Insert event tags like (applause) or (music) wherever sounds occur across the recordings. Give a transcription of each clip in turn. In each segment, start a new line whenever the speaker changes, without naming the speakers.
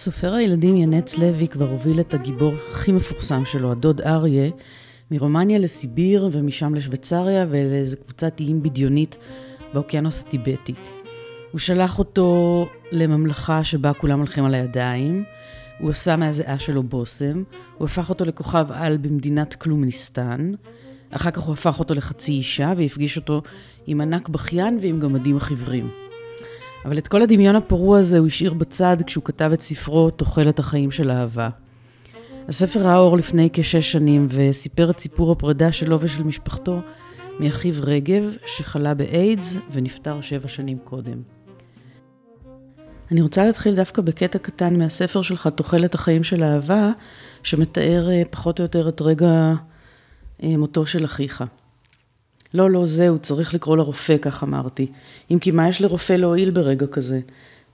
סופר הילדים ינץ לוי כבר הוביל את הגיבור הכי מפורסם שלו, הדוד אריה, מרומניה לסיביר ומשם לשוויצריה ולאיזו קבוצת איים בדיונית באוקיינוס הטיבטי. הוא שלח אותו לממלכה שבה כולם הולכים על הידיים, הוא עשה מהזיעה שלו בושם, הוא הפך אותו לכוכב על במדינת קלומניסטן, אחר כך הוא הפך אותו לחצי אישה והפגיש אותו עם ענק בכיין ועם גמדים החיוורים. אבל את כל הדמיון הפרוע הזה הוא השאיר בצד כשהוא כתב את ספרו תוחלת החיים של אהבה. הספר ראה אור לפני כשש שנים וסיפר את סיפור הפרידה שלו ושל משפחתו מאחיו רגב שחלה באיידס ונפטר שבע שנים קודם. אני רוצה להתחיל דווקא בקטע קטן מהספר שלך, תוחלת החיים של אהבה, שמתאר אה, פחות או יותר את רגע אה, מותו של אחיך. לא, לא, זהו, צריך לקרוא לרופא, כך אמרתי. אם כי מה יש לרופא להועיל ברגע כזה?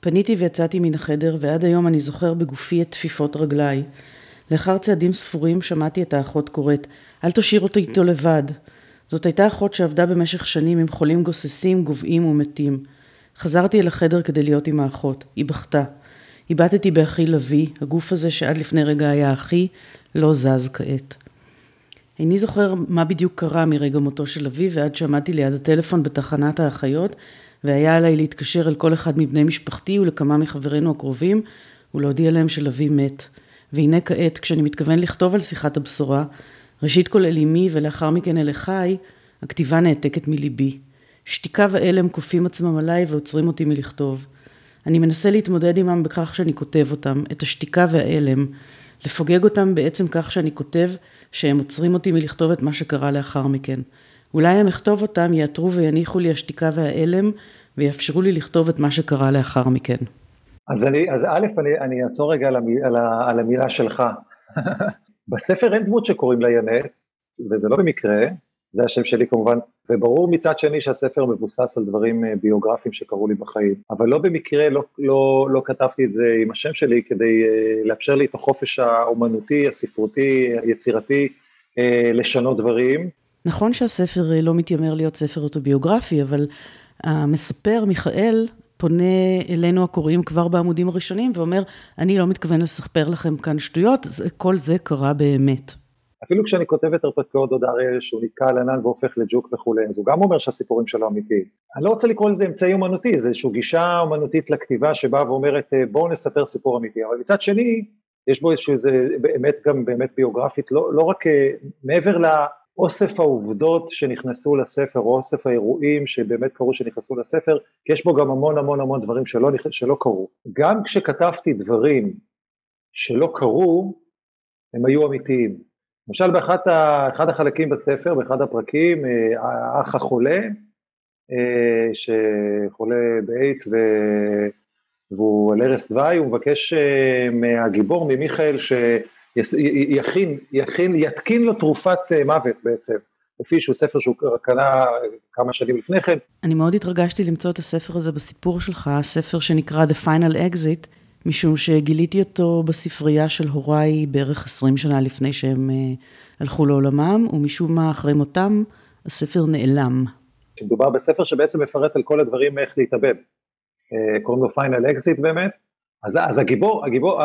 פניתי ויצאתי מן החדר, ועד היום אני זוכר בגופי את תפיפות רגליי. לאחר צעדים ספורים שמעתי את האחות קוראת, אל תשאיר אותי איתו לבד. זאת הייתה אחות שעבדה במשך שנים עם חולים גוססים, גוועים ומתים. חזרתי אל החדר כדי להיות עם האחות. היא בכתה. הבטתי באחי לביא, הגוף הזה שעד לפני רגע היה אחי, לא זז כעת. איני זוכר מה בדיוק קרה מרגע מותו של אבי ועד שעמדתי ליד הטלפון בתחנת האחיות והיה עליי להתקשר אל כל אחד מבני משפחתי ולכמה מחברינו הקרובים ולהודיע להם של אבי מת. והנה כעת, כשאני מתכוון לכתוב על שיחת הבשורה, ראשית כל אל אמי ולאחר מכן אל אחי, הכתיבה נעתקת מליבי. שתיקה ואלם כופים עצמם עליי ועוצרים אותי מלכתוב. אני מנסה להתמודד עמם בכך שאני כותב אותם, את השתיקה והאלם, לפוגג אותם בעצם כך שאני כותב שהם עוצרים אותי מלכתוב את מה שקרה לאחר מכן. אולי הם אכתוב אותם, יעתרו ויניחו לי השתיקה והאלם, ויאפשרו לי לכתוב את מה שקרה לאחר מכן.
אז, אני, אז א', אני, אני אעצור רגע על, המי, על, ה, על המילה שלך. (laughs) בספר אין דמות שקוראים לה ינץ, וזה לא במקרה, זה השם שלי כמובן, וברור מצד שני שהספר מבוסס על דברים אה, ביוגרפיים שקרו לי בחיים, אבל לא במקרה לא, לא, לא כתבתי את זה עם השם שלי כדי uh, לאפשר לי את החופש האומנותי, הספרותי, היצירתי, uh, לשנות דברים.
נכון שהספר לא מתיימר להיות ספר אוטוביוגרפי, אבל המספר מיכאל פונה אלינו הקוראים כבר בעמודים הראשונים ואומר, אני לא מתכוון לספר לכם כאן שטויות, כל זה קרה באמת.
אפילו כשאני כותב את הרפתקאות דוד אריה שהוא נתקע על ענן והופך לג'וק וכולי, אז הוא גם אומר שהסיפורים שלו אמיתיים. אני לא רוצה לקרוא לזה אמצעי אומנותי, זה איזושהי גישה אומנותית לכתיבה שבאה ואומרת אה, בואו נספר סיפור אמיתי, אבל מצד שני יש בו איזושהי, באמת גם באמת ביוגרפית, לא, לא רק אה, מעבר לאוסף העובדות שנכנסו לספר, או אוסף האירועים שבאמת קרו שנכנסו לספר, יש בו גם המון המון המון דברים שלא, שלא קרו. גם כשכתבתי דברים שלא קרו, הם היו אמיתיים. למשל באחד החלקים בספר, באחד הפרקים, אה, האח החולה, אה, שחולה באיידס והוא על ערש דווי, הוא מבקש אה, מהגיבור, ממיכאל, שיכין, יכין, יתקין לו תרופת מוות בעצם. לפי שהוא ספר שהוא קנה כמה שנים לפני כן.
אני מאוד התרגשתי למצוא את הספר הזה בסיפור שלך, הספר שנקרא The Final Exit, משום שגיליתי אותו בספרייה של הוריי בערך 20 שנה לפני שהם uh, הלכו לעולמם, ומשום מה אחרי מותם הספר נעלם.
מדובר בספר שבעצם מפרט על כל הדברים איך להתאבד. Uh, קוראים לו Final Exit באמת. אז, אז הגיבור, הגיבור,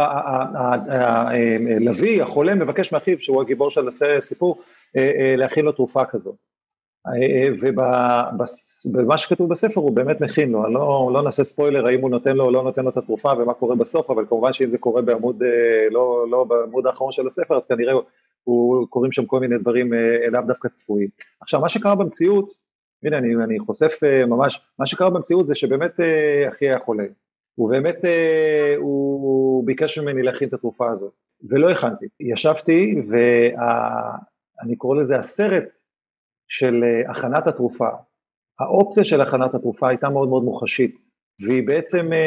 לביא, החולה, מבקש מאחיו, שהוא הגיבור של הסיפור, אה, להכין לו תרופה כזאת. ובמה שכתוב בספר הוא באמת מכין לו, לא, לא נעשה ספוילר האם הוא נותן לו או לא נותן לו את התרופה ומה קורה בסוף, אבל כמובן שאם זה קורה בעמוד, אה, לא, לא בעמוד האחרון של הספר, אז כנראה הוא, קוראים שם כל מיני דברים אה, לאו דווקא צפויים. עכשיו מה שקרה במציאות, הנה אני, אני חושף אה, ממש, מה שקרה במציאות זה שבאמת אחי היה חולה, ובאמת הוא ביקש ממני להכין את התרופה הזאת, ולא הכנתי, ישבתי ואני קורא לזה הסרט של אה, הכנת התרופה, האופציה של הכנת התרופה הייתה מאוד מאוד מוחשית, והיא בעצם אה,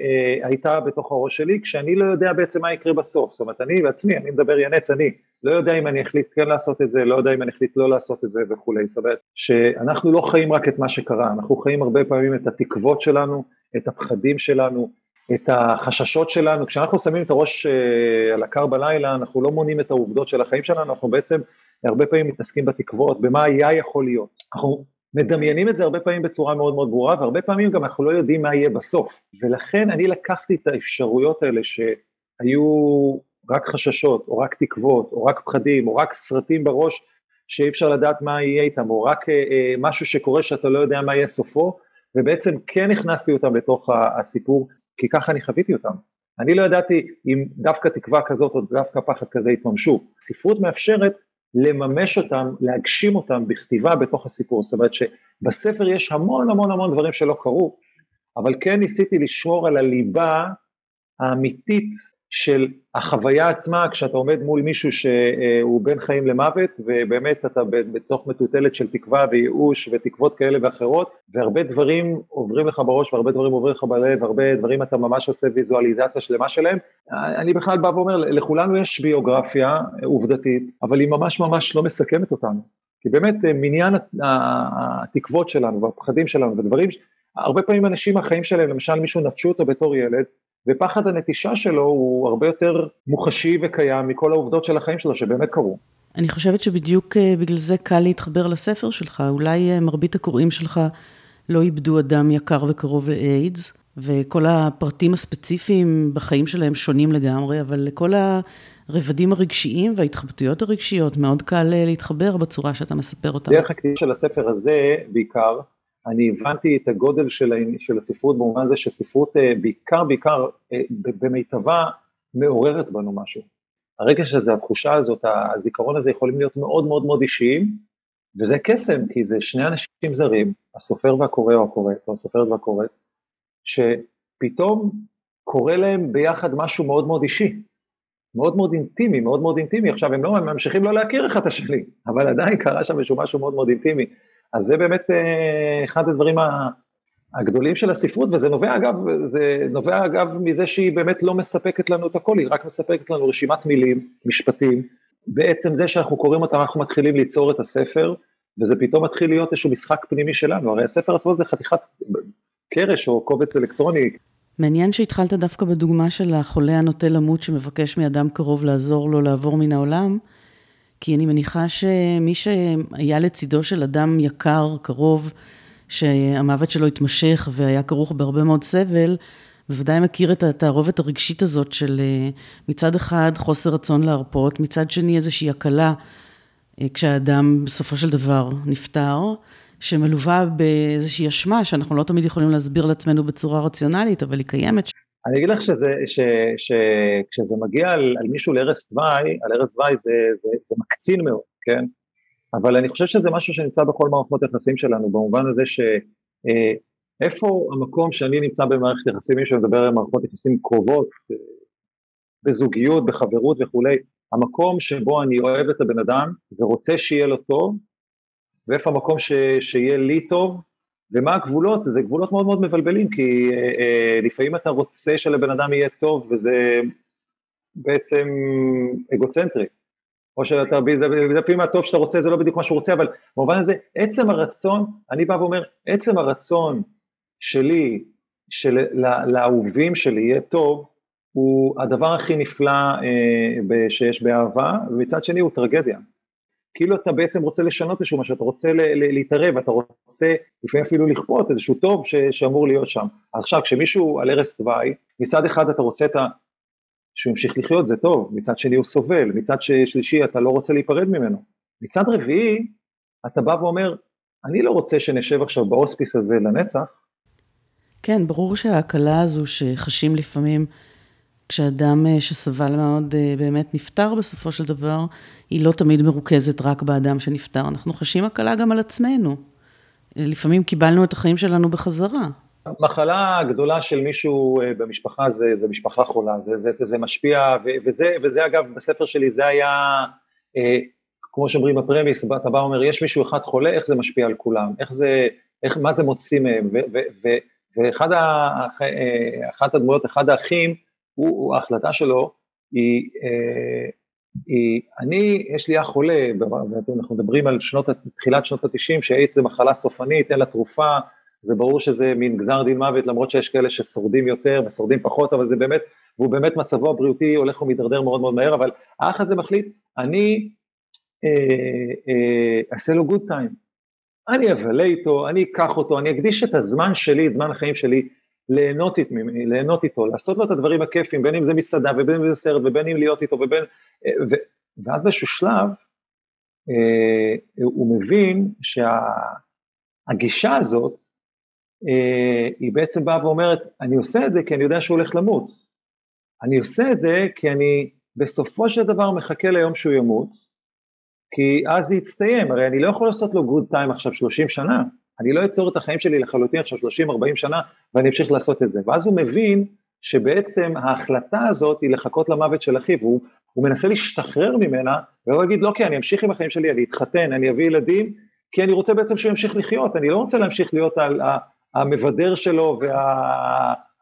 אה, הייתה בתוך הראש שלי, כשאני לא יודע בעצם מה יקרה בסוף, זאת אומרת אני בעצמי, אני מדבר ינץ, אני לא יודע אם אני אחליט כן לעשות את זה, לא יודע אם אני אחליט לא לעשות את זה וכולי, זאת אומרת שאנחנו לא חיים רק את מה שקרה, אנחנו חיים הרבה פעמים את התקוות שלנו, את הפחדים שלנו, את החששות שלנו, כשאנחנו שמים את הראש אה, על הקר בלילה, אנחנו לא מונים את העובדות של החיים שלנו, אנחנו בעצם הרבה פעמים מתעסקים בתקוות, במה היה יכול להיות. אנחנו מדמיינים את זה הרבה פעמים בצורה מאוד מאוד ברורה, והרבה פעמים גם אנחנו לא יודעים מה יהיה בסוף. ולכן אני לקחתי את האפשרויות האלה שהיו רק חששות, או רק תקוות, או רק פחדים, או רק סרטים בראש שאי אפשר לדעת מה יהיה איתם, או רק אה, אה, משהו שקורה שאתה לא יודע מה יהיה סופו, ובעצם כן הכנסתי אותם לתוך הסיפור, כי ככה אני חוויתי אותם. אני לא ידעתי אם דווקא תקווה כזאת או דווקא פחד כזה יתממשו. ספרות מאפשרת לממש אותם, להגשים אותם בכתיבה בתוך הסיפור, זאת אומרת שבספר יש המון המון המון דברים שלא קרו, אבל כן ניסיתי לשמור על הליבה האמיתית של החוויה עצמה כשאתה עומד מול מישהו שהוא בין חיים למוות ובאמת אתה בתוך מטוטלת של תקווה וייאוש ותקוות כאלה ואחרות והרבה דברים עוברים לך בראש והרבה דברים עוברים לך בלב, הרבה דברים אתה ממש עושה ויזואליזציה שלמה שלהם. אני בכלל בא ואומר, לכולנו יש ביוגרפיה עובדתית, אבל היא ממש ממש לא מסכמת אותנו. כי באמת מניין התקוות שלנו והפחדים שלנו ודברים, הרבה פעמים אנשים מהחיים שלהם, למשל מישהו נטשו אותו בתור ילד, ופחד הנטישה שלו הוא הרבה יותר מוחשי וקיים מכל העובדות של החיים שלו שבאמת קרו.
אני חושבת שבדיוק אה, בגלל זה קל להתחבר לספר שלך, אולי אה, מרבית הקוראים שלך לא איבדו אדם יקר וקרוב לאיידס, וכל הפרטים הספציפיים בחיים שלהם שונים לגמרי, אבל לכל הרבדים הרגשיים וההתחבטויות הרגשיות מאוד קל אה, להתחבר בצורה שאתה מספר אותם.
דרך הכתיב של הספר הזה בעיקר, אני הבנתי את הגודל של, של הספרות במובן הזה שספרות אה, בעיקר בעיקר אה, במיטבה מעוררת בנו משהו. הרגש הזה, התחושה הזאת, הזיכרון הזה יכולים להיות מאוד מאוד מאוד אישיים, וזה קסם, כי זה שני אנשים זרים, הסופר והקורא או הקוראת, או הסופרת והקוראת, שפתאום קורה להם ביחד משהו מאוד מאוד אישי, מאוד מאוד אינטימי, מאוד מאוד אינטימי, עכשיו הם לא, הם ממשיכים לא להכיר אחד את השני, אבל עדיין קרה שם משהו משהו מאוד מאוד אינטימי, אז זה באמת אה, אחד הדברים הגדולים של הספרות, וזה נובע אגב, זה נובע אגב מזה שהיא באמת לא מספקת לנו את הכל, היא רק מספקת לנו רשימת מילים, משפטים, בעצם זה שאנחנו קוראים אותם אנחנו מתחילים ליצור את הספר, וזה פתאום מתחיל להיות איזשהו משחק פנימי שלנו, הרי הספר עצמו זה חתיכת קרש או קובץ אלקטרוני.
מעניין שהתחלת דווקא בדוגמה של החולה הנוטה למות שמבקש מאדם קרוב לעזור לו לעבור מן העולם. כי אני מניחה שמי שהיה לצידו של אדם יקר, קרוב, שהמוות שלו התמשך והיה כרוך בהרבה מאוד סבל, בוודאי מכיר את התערובת הרגשית הזאת של אה, מצד אחד חוסר רצון להרפות, מצד שני איזושהי הקלה אה, כשהאדם בסופו של דבר נפטר, שמלווה באיזושהי אשמה שאנחנו לא תמיד יכולים להסביר לעצמנו בצורה רציונלית, אבל היא קיימת.
אני אגיד לך שזה, ש, שכשזה מגיע על, על מישהו לערש תוואי, על ערש תוואי זה, זה, זה מקצין מאוד, כן? אבל אני חושב שזה משהו שנמצא בכל מערכות היחסים שלנו, במובן הזה שאיפה אה, המקום שאני נמצא במערכת יחסים, מי שמדבר על מערכות יחסים קרובות, אה, בזוגיות, בחברות וכולי, המקום שבו אני אוהב את הבן אדם ורוצה שיהיה לו טוב, ואיפה המקום ש, שיהיה לי טוב, ומה הגבולות? זה גבולות מאוד מאוד מבלבלים, כי אה, אה, לפעמים אתה רוצה שלבן אדם יהיה טוב, וזה בעצם אגוצנטרי. או שאתה, לפעמים הטוב שאתה רוצה זה לא בדיוק מה שהוא רוצה, אבל במובן הזה, עצם הרצון, אני בא ואומר, עצם הרצון שלי, של, לאהובים שלי יהיה טוב, הוא הדבר הכי נפלא אה, שיש באהבה, ומצד שני הוא טרגדיה. כאילו אתה בעצם רוצה לשנות איזשהו משהו, אתה רוצה להתערב, אתה רוצה לפעמים אפילו לכפות איזשהו טוב ש, שאמור להיות שם. עכשיו כשמישהו על ערש דווי, מצד אחד אתה רוצה את ה... שהוא ימשיך לחיות זה טוב, מצד שני הוא סובל, מצד שלישי אתה לא רוצה להיפרד ממנו. מצד רביעי, אתה בא ואומר, אני לא רוצה שנשב עכשיו בהוספיס הזה לנצח.
כן, ברור שההקלה הזו שחשים לפעמים כשאדם אה, שסבל מאוד אה, באמת נפטר בסופו של דבר, היא לא תמיד מרוכזת רק באדם שנפטר. אנחנו חשים הקלה גם על עצמנו. לפעמים קיבלנו את החיים שלנו בחזרה.
המחלה הגדולה של מישהו אה, במשפחה זה, זה משפחה חולה, זה, זה, זה משפיע, וזה, וזה אגב בספר שלי זה היה, כמו שאומרים בפרמיס, אתה בא ואומר, יש מישהו אחד חולה, איך זה משפיע על כולם, איך זה, איך, מה זה מוציא מהם, ואחת הדמויות, אחד האחים, הוא, ההחלטה שלו היא, אה, היא, אני, יש לי אח חולה, ואנחנו מדברים על שנות, תחילת שנות התשעים, שאיידס זה מחלה סופנית, אין לה תרופה, זה ברור שזה מין גזר דין מוות, למרות שיש כאלה ששורדים יותר ושורדים פחות, אבל זה באמת, והוא באמת מצבו הבריאותי הולך ומידרדר מאוד מאוד מהר, אבל האח הזה מחליט, אני אה, אה, אעשה לו גוד טיים, אני אבלה איתו, אני אקח אותו, אני אקדיש את הזמן שלי, את זמן החיים שלי, ליהנות, ממני, ליהנות איתו, לעשות לו את הדברים הכיפים, בין אם זה מסעדה ובין אם זה סרט ובין אם להיות איתו ובין... ו, ואז באיזשהו שלב אה, הוא מבין שהגישה הזאת, אה, היא בעצם באה ואומרת, אני עושה את זה כי אני יודע שהוא הולך למות. אני עושה את זה כי אני בסופו של דבר מחכה ליום שהוא ימות, כי אז זה יצטיים, הרי אני לא יכול לעשות לו גוד טיים עכשיו 30 שנה, אני לא אצור את החיים שלי לחלוטין עכשיו 30-40 שנה ואני אמשיך לעשות את זה. ואז הוא מבין שבעצם ההחלטה הזאת היא לחכות למוות של אחיו, הוא, הוא מנסה להשתחרר ממנה, והוא יגיד, לא, כי אני אמשיך עם החיים שלי, אני אתחתן, אני אביא ילדים, כי אני רוצה בעצם שהוא ימשיך לחיות, אני לא רוצה להמשיך להיות על, המבדר שלו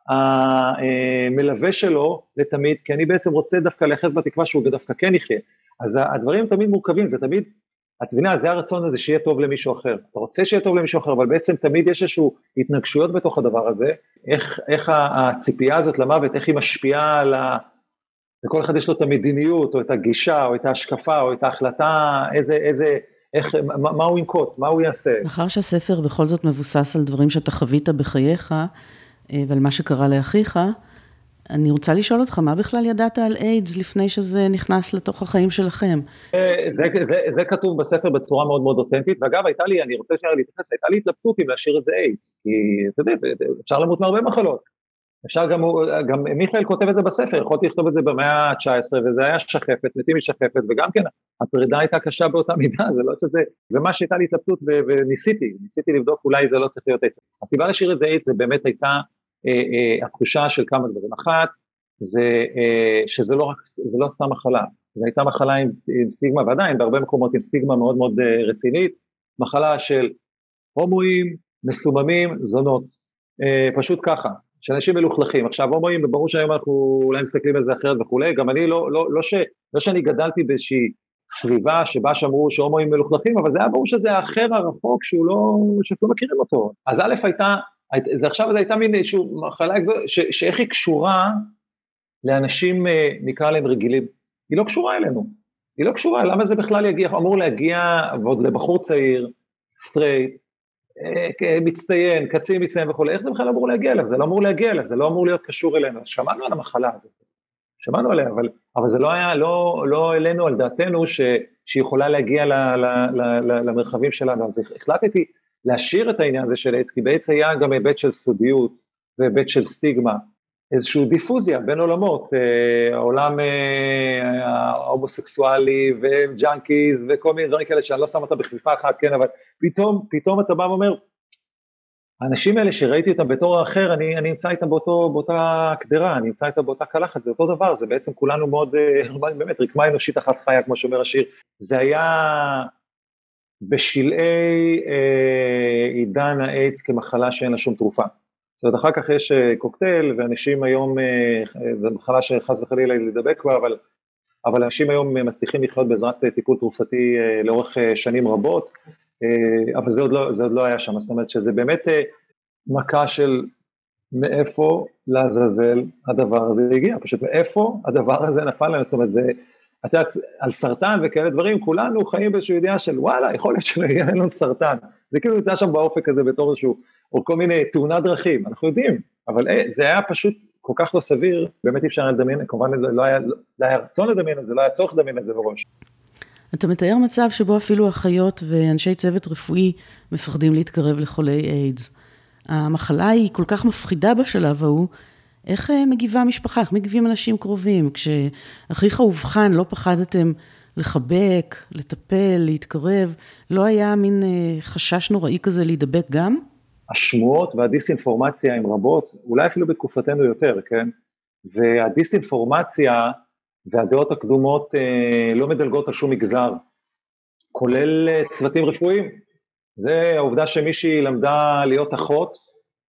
והמלווה שלו לתמיד, כי אני בעצם רוצה דווקא להיחס בתקווה שהוא דווקא כן יחיה. אז הדברים תמיד מורכבים, זה תמיד את מבינה, זה הרצון הזה שיהיה טוב למישהו אחר. אתה רוצה שיהיה טוב למישהו אחר, אבל בעצם תמיד יש איזשהו התנגשויות בתוך הדבר הזה, איך, איך הציפייה הזאת למוות, איך היא משפיעה על ה... לכל אחד יש לו את המדיניות, או את הגישה, או את ההשקפה, או את ההחלטה, איזה, איזה, איך, מה, מה הוא ינקוט, מה הוא יעשה.
מאחר שהספר בכל זאת מבוסס על דברים שאתה חווית בחייך, אה, ועל מה שקרה לאחיך, אני רוצה לשאול אותך, מה בכלל ידעת על איידס לפני שזה נכנס לתוך החיים שלכם?
אה, זה, זה, זה כתוב בספר בצורה מאוד מאוד אותנטית, ואגב, הייתה לי, אני רוצה שנייה להתייחס, הייתה לי התלבטות אם להשאיר את זה איידס, כי אתה יודע, אפשר למות מהרבה מחלות. אפשר גם, גם מיכאל כותב את זה בספר, יכולתי לכתוב את זה במאה ה-19, וזה היה שחפת, מתים משחפת, וגם כן, הפרידה הייתה קשה באותה מידה, זה לא שזה, ומה שהייתה לי התלבטות, וניסיתי, ניסיתי לבדוק אולי זה לא צריך להיות איידס. הסיבה להשאיר את זה איידס זה באמת הייתה התחושה של כמה דברים. אחת, זה אה, שזה לא, רק, זה לא סתם מחלה, זו הייתה מחלה עם, עם סטיגמה, ועדיין בהרבה מקומות עם סטיגמה מאוד מאוד רצינית, מחלה של הומואים, מסוממים, זונות, פשוט ככה, שאנשים מלוכלכים. עכשיו הומואים, ברור שהיום אנחנו אולי מסתכלים על זה אחרת וכולי, גם אני לא, לא, לא, ש, לא שאני גדלתי באיזושהי סביבה שבה שאמרו שהומואים מלוכלכים, אבל זה היה ברור שזה האחר הרחוק שהוא לא, שאנחנו לא מכירים אותו. אז א' הייתה זה עכשיו זה הייתה מין איזושהי מחלה שאיך היא קשורה לאנשים אה, נקרא להם רגילים, היא לא קשורה אלינו, היא לא קשורה, למה זה בכלל יגיע, אמור להגיע ועוד לבחור צעיר, סטרייט, אה, מצטיין, קצין מצטיין וכולי, איך זה בכלל אמור להגיע אליו, זה לא אמור להגיע אליו, זה לא אמור להיות קשור אלינו, אז שמענו על המחלה הזאת, שמענו עליה, אבל, אבל זה לא היה, לא, לא עלה על דעתנו ש, שהיא יכולה להגיע ל, ל, ל, ל, למרחבים שלנו, אז החלטתי להשאיר את העניין הזה של איידס, כי באיידס היה גם היבט של סודיות והיבט של סטיגמה, איזושהי דיפוזיה בין עולמות, אה, העולם אה, ההומוסקסואלי וג'אנקיז וכל מיני דברים כאלה שאני לא שם אותם בכפיפה אחת, כן, אבל פתאום, פתאום אתה בא ואומר, האנשים האלה שראיתי אותם בתור האחר, אני, אני נמצא איתם באותו, באותה קדרה, אני נמצא איתם באותה קלחת, זה אותו דבר, זה בעצם כולנו מאוד, אה, (laughs) באמת, רקמה אנושית אחת חיה, כמו שאומר השיר. זה היה בשלהי אה, עידן האיידס כמחלה שאין לה שום תרופה. זאת אומרת, אחר כך יש אה, קוקטייל, ואנשים היום, אה, זו מחלה שחס וחלילה להידבק בה, אבל, אבל אנשים היום מצליחים לחיות בעזרת טיפול תרופתי אה, לאורך אה, שנים רבות, אה, אבל זה עוד, לא, זה עוד לא היה שם, זאת אומרת שזה באמת אה, מכה של מאיפה לעזאזל הדבר הזה הגיע, פשוט מאיפה הדבר הזה נפל להם, זאת אומרת זה את יודעת, על סרטן וכאלה דברים, כולנו חיים באיזושהי ידיעה של וואלה, יכול להיות שיהיה לנו סרטן. זה כאילו נמצא שם באופק הזה בתור איזשהו, או כל מיני תאונת דרכים, אנחנו יודעים, אבל אה, זה היה פשוט כל כך לא סביר, באמת אי אפשר לדמיין, כמובן לא היה, לא היה רצון לדמיין את זה, לא היה צורך לדמיין את זה בראש.
אתה מתאר מצב שבו אפילו אחיות ואנשי צוות רפואי מפחדים להתקרב לחולי איידס. המחלה היא כל כך מפחידה בשלב ההוא, איך אה, מגיבה המשפחה, איך מגיבים אנשים קרובים? כשאחיך אובחן, לא פחדתם לחבק, לטפל, להתקרב? לא היה מין אה, חשש נוראי כזה להידבק גם?
השמועות והדיסאינפורמציה הן רבות, אולי אפילו בתקופתנו יותר, כן? והדיסאינפורמציה והדעות הקדומות אה, לא מדלגות על שום מגזר, כולל אה, צוותים רפואיים. זה העובדה שמישהי למדה להיות אחות,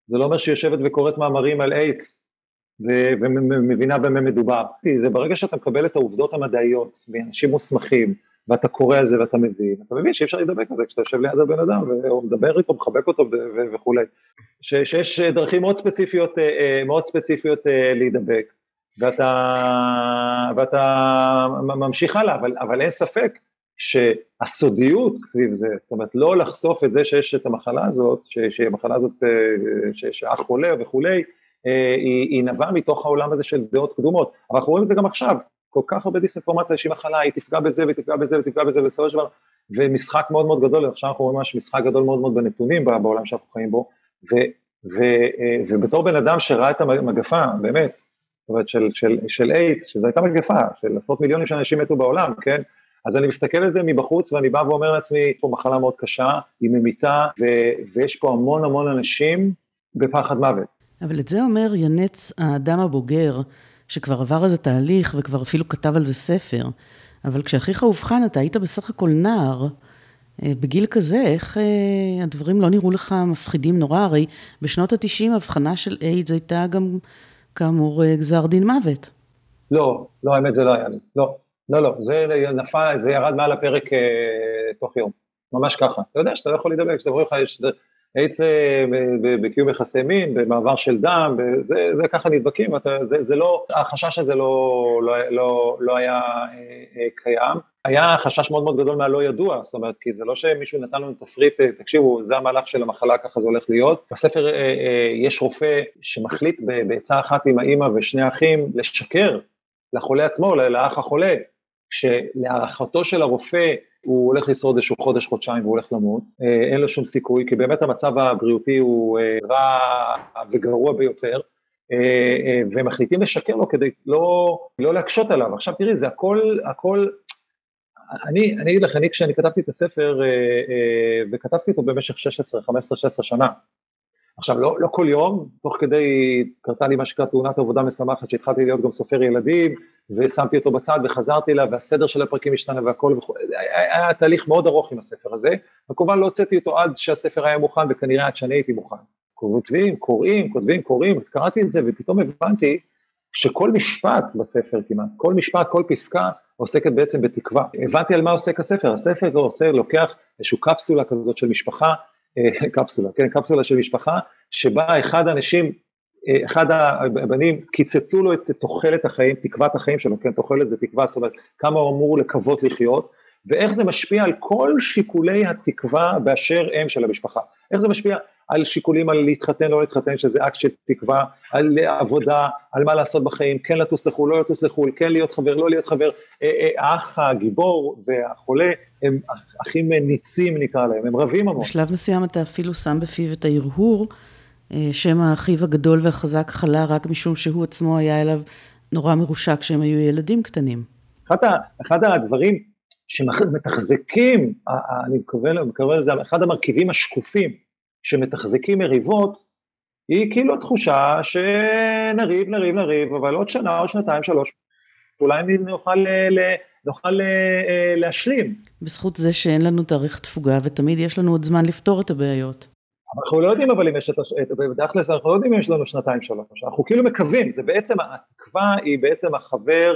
זה לא אומר שהיא יושבת וקוראת מאמרים על איידס, ומבינה במה מדובר. זה ברגע שאתה מקבל את העובדות המדעיות מאנשים מוסמכים, ואתה קורא על זה ואתה מבין, אתה מבין שאי אפשר להידבק על זה כשאתה יושב ליד הבן אדם, או מדבר איתו, מחבק אותו וכולי. שיש דרכים מאוד ספציפיות, אה, אה, מאוד ספציפיות אה, להידבק, ואתה, ואתה ממשיך הלאה, אבל, אבל אין ספק שהסודיות סביב זה, זאת אומרת לא לחשוף את זה שיש את המחלה הזאת, שהמחלה הזאת, שהאח חולה וכולי, היא, היא נבעה מתוך העולם הזה של דעות קדומות, אבל אנחנו רואים את זה גם עכשיו, כל כך הרבה דיסאינפורמציה שהיא מחלה, היא תפגע בזה ותפגע בזה ותפגע בזה בסופו של דבר, ומשחק מאוד מאוד גדול, עכשיו אנחנו רואים ממש משחק גדול מאוד מאוד בנתונים בעולם שאנחנו חיים בו, ו, ו, ובתור בן אדם שראה את המגפה, באמת, זאת אומרת של, של, של איידס, שזו הייתה מגפה, של עשרות מיליונים של אנשים מתו בעולם, כן? אז אני מסתכל על זה מבחוץ ואני בא ואומר לעצמי, יש פה מחלה מאוד קשה, היא ממיתה, ו, ויש פה המון המון אנשים בפחד מוות.
אבל את זה אומר ינץ האדם הבוגר, שכבר עבר איזה תהליך וכבר אפילו כתב על זה ספר. אבל כשאחיך אובחן, אתה היית בסך הכל נער. אה, בגיל כזה, איך אה, הדברים לא נראו לך מפחידים נורא? הרי בשנות ה-90 הבחנה של איידס הייתה גם, כאמור, אה, גזר דין מוות.
לא, לא, האמת זה לא היה לי. לא, לא, לא, זה נפל, זה ירד מעל הפרק אה, תוך יום. ממש ככה. אתה יודע שאתה לא יכול להידבק, שאתה רואה לך, יש איידס בקיום יחסי מין, במעבר של דם, זה, זה ככה נדבקים, אתה, זה, זה לא, החשש הזה לא, לא, לא, לא היה אה, אה, קיים. היה חשש מאוד מאוד גדול מהלא ידוע, זאת אומרת, כי זה לא שמישהו נתן לנו תפריט, אה, תקשיבו, זה המהלך של המחלה, ככה זה הולך להיות. בספר אה, אה, יש רופא שמחליט בעצה אחת עם האימא ושני האחים לשקר לחולה עצמו, לאח החולה, שלהערכתו של הרופא הוא הולך לשרוד איזשהו חודש, חודשיים והוא הולך למות, אה, אין לו שום סיכוי, כי באמת המצב הבריאותי הוא אה, רע וגרוע ביותר, אה, ומחליטים לשקר לו כדי לא, לא להקשות עליו. עכשיו תראי, זה הכל, הכל, אני, אני אגיד לך, אני כשאני כתבתי את הספר, וכתבתי אותו במשך 16, 15, 16 שנה, עכשיו, לא, לא כל יום, תוך כדי קרתה לי מה שנקרא תאונת עבודה משמחת, שהתחלתי להיות גם סופר ילדים, ושמתי אותו בצד וחזרתי אליו, והסדר של הפרקים השתנה והכל וכו', היה, היה תהליך מאוד ארוך עם הספר הזה, וכמובן לא הוצאתי אותו עד שהספר היה מוכן, וכנראה עד שאני הייתי מוכן. כותבים, קוראים, כותבים, קוראים, אז קראתי את זה, ופתאום הבנתי שכל משפט בספר כמעט, כל משפט, כל פסקה, עוסקת בעצם בתקווה. הבנתי על מה עוסק הספר, הספר עושה, לוקח איזושהי קפסולה כזאת של משפחה, קפסולה, כן, קפסולה של משפחה, שבה אחד האנשים, אה, אחד הבנים קיצצו לו את תוחלת החיים, תקוות החיים שלו, כן, תוחלת זה תקווה, זאת אומרת, כמה הוא אמור לקוות לחיות, ואיך זה משפיע על כל שיקולי התקווה באשר הם של המשפחה. איך זה משפיע על שיקולים על להתחתן, לא להתחתן, שזה אקט של תקווה, על עבודה, על מה לעשות בחיים, כן לטוס לחו"ל, לא לטוס לחו"ל, כן להיות חבר, לא להיות חבר. אה, אה, האח הגיבור והחולה הם אחים ניצים נקרא להם, הם רבים המון.
בשלב מסוים אתה אפילו שם בפיו את ההרהור, אה, שם האחיו הגדול והחזק חלה רק משום שהוא עצמו היה אליו נורא מרושע כשהם היו ילדים קטנים.
אחד, אחד הדברים שמתחזקים, אני מקווה לזה, אחד המרכיבים השקופים שמתחזקים מריבות, היא כאילו התחושה שנריב, נריב, נריב, אבל עוד שנה, עוד שנתיים, שלוש, אולי נוכל, נוכל אה, להשלים.
בזכות זה שאין לנו תאריך תפוגה ותמיד יש לנו עוד זמן לפתור את הבעיות.
אנחנו לא יודעים אבל אם יש את, בדרך כלל אנחנו לא יודעים אם יש לנו שנתיים שלוש, אנחנו כאילו מקווים, זה בעצם, התקווה היא בעצם החבר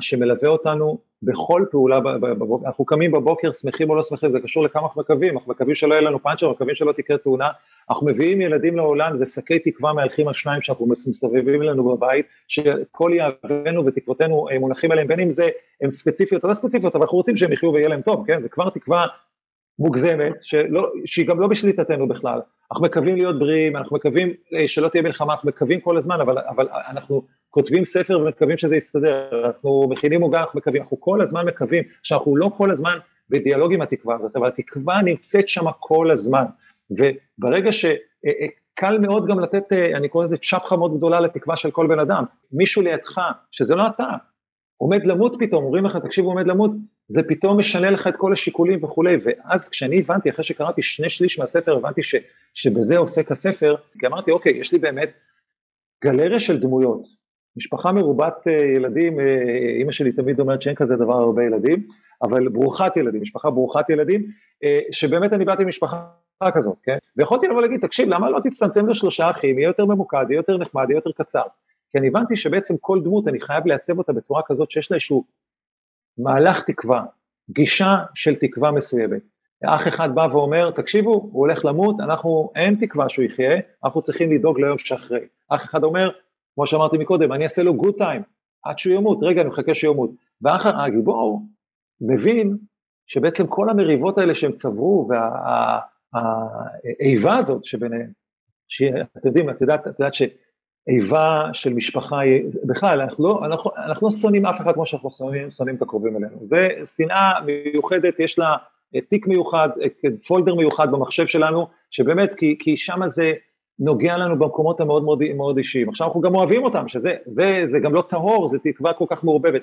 שמלווה אותנו בכל פעולה בבוקר, אנחנו קמים בבוקר שמחים או לא שמחים, זה קשור לכמה אנחנו מקווים, אנחנו מקווים שלא יהיה לנו פאנצ'ר, אנחנו מקווים שלא תקרה תאונה, אנחנו מביאים ילדים לעולם, זה שקי תקווה מהלכים על שניים שאנחנו מסתובבים לנו בבית, שכל יהבנו ותקוותינו מונחים עליהם, בין אם זה הן ספציפיות או לא ספציפיות, אבל אנחנו רוצים שהם יחיו ויהיה להם טוב, כן, זה כבר תקווה מוגזמת, שלא, שהיא גם לא בשליטתנו בכלל, אנחנו מקווים להיות בריאים, אנחנו מקווים אה, שלא תהיה מלחמה, אנחנו מקווים כל הזמן, אבל, אבל אנחנו כותבים ספר ומקווים שזה יסתדר, אנחנו מכינים עוגה, אנחנו מקווים, אנחנו כל הזמן מקווים, שאנחנו לא כל הזמן בדיאלוג עם התקווה הזאת, אבל התקווה נמצאת שם כל הזמן, וברגע שקל אה, אה, מאוד גם לתת, אני קורא לזה צ'פחה מאוד גדולה לתקווה של כל בן אדם, מישהו לידך, שזה לא אתה, עומד למות פתאום, אומרים לך, תקשיב, הוא עומד למות, זה פתאום משנה לך את כל השיקולים וכולי, ואז כשאני הבנתי, אחרי שקראתי שני שליש מהספר, הבנתי ש, שבזה עוסק הספר, כי אמרתי, אוקיי, יש לי באמת גלריה של דמויות, משפחה מרובת אה, ילדים, אה, אימא שלי תמיד אומרת שאין כזה דבר הרבה ילדים, אבל ברוכת ילדים, משפחה ברוכת ילדים, אה, שבאמת אני באתי ממשפחה כזאת, כן? ויכולתי לבוא להגיד, תקשיב, למה לא תצטמצם לשלושה אחים, יהיה יותר ממוקד, יהיה יותר נחמד, יהיה יותר קצר. כי אני הבנתי שבעצם כל דמות, אני חייב לעצב אותה בצורה כזאת שיש לה איזשהו מהלך תקווה, גישה של תקווה מסוימת. אח אחד בא ואומר, תקשיבו, הוא הולך למות, אנחנו, אין תקווה שהוא יחיה, אנחנו צריכים לדאוג ליום שאחרי. אח אחד אומר, כמו שאמרתי מקודם, אני אעשה לו גוד טיים, עד שהוא ימות, רגע, אני מחכה שהוא ימות. ואח הגיבור מבין שבעצם כל המריבות האלה שהם צברו, והאיבה הזאת שביניהם, שאתם יודעים, את יודעת, את יודעת שאיבה של משפחה, בכלל, אנחנו לא, אנחנו, אנחנו לא שונאים אף אחד כמו שאנחנו שונאים, שונאים את הקרובים אלינו, זה שנאה מיוחדת, יש לה תיק מיוחד, פולדר מיוחד במחשב שלנו, שבאמת, כי, כי שם זה נוגע לנו במקומות המאוד מאוד, מאוד אישיים. עכשיו אנחנו גם אוהבים אותם, שזה זה, זה גם לא טהור, זה תקווה כל כך מעורבבת.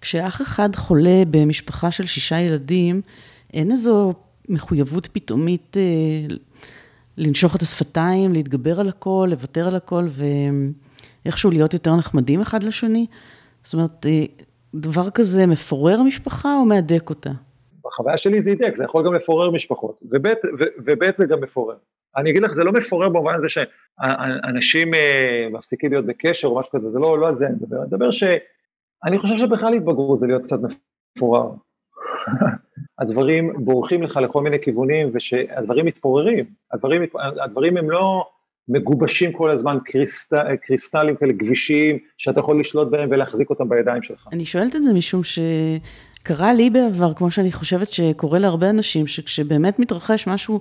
כשאח אחד חולה במשפחה של שישה ילדים, אין איזו מחויבות פתאומית אה, לנשוך את השפתיים, להתגבר על הכל, לוותר על הכל, ואיכשהו להיות יותר נחמדים אחד לשני? זאת אומרת, אה, דבר כזה מפורר משפחה או מהדק אותה?
בחוויה שלי זה ידק, זה יכול גם לפורר משפחות, וב' זה גם מפורר. אני אגיד לך, זה לא מפורר במובן הזה שאנשים אה, מפסיקים להיות בקשר או משהו כזה, זה לא, לא על זה אני מדבר, אני מדבר שאני חושב שבכלל התבגרות זה להיות קצת מפורר. הדברים בורחים לך לכל מיני כיוונים ושהדברים מתפוררים, הדברים, הדברים הם לא מגובשים כל הזמן קריסט, קריסטלים כאלה גבישים שאתה יכול לשלוט בהם ולהחזיק אותם בידיים שלך.
אני שואלת את זה משום שקרה לי בעבר, כמו שאני חושבת שקורה להרבה אנשים, שכשבאמת מתרחש משהו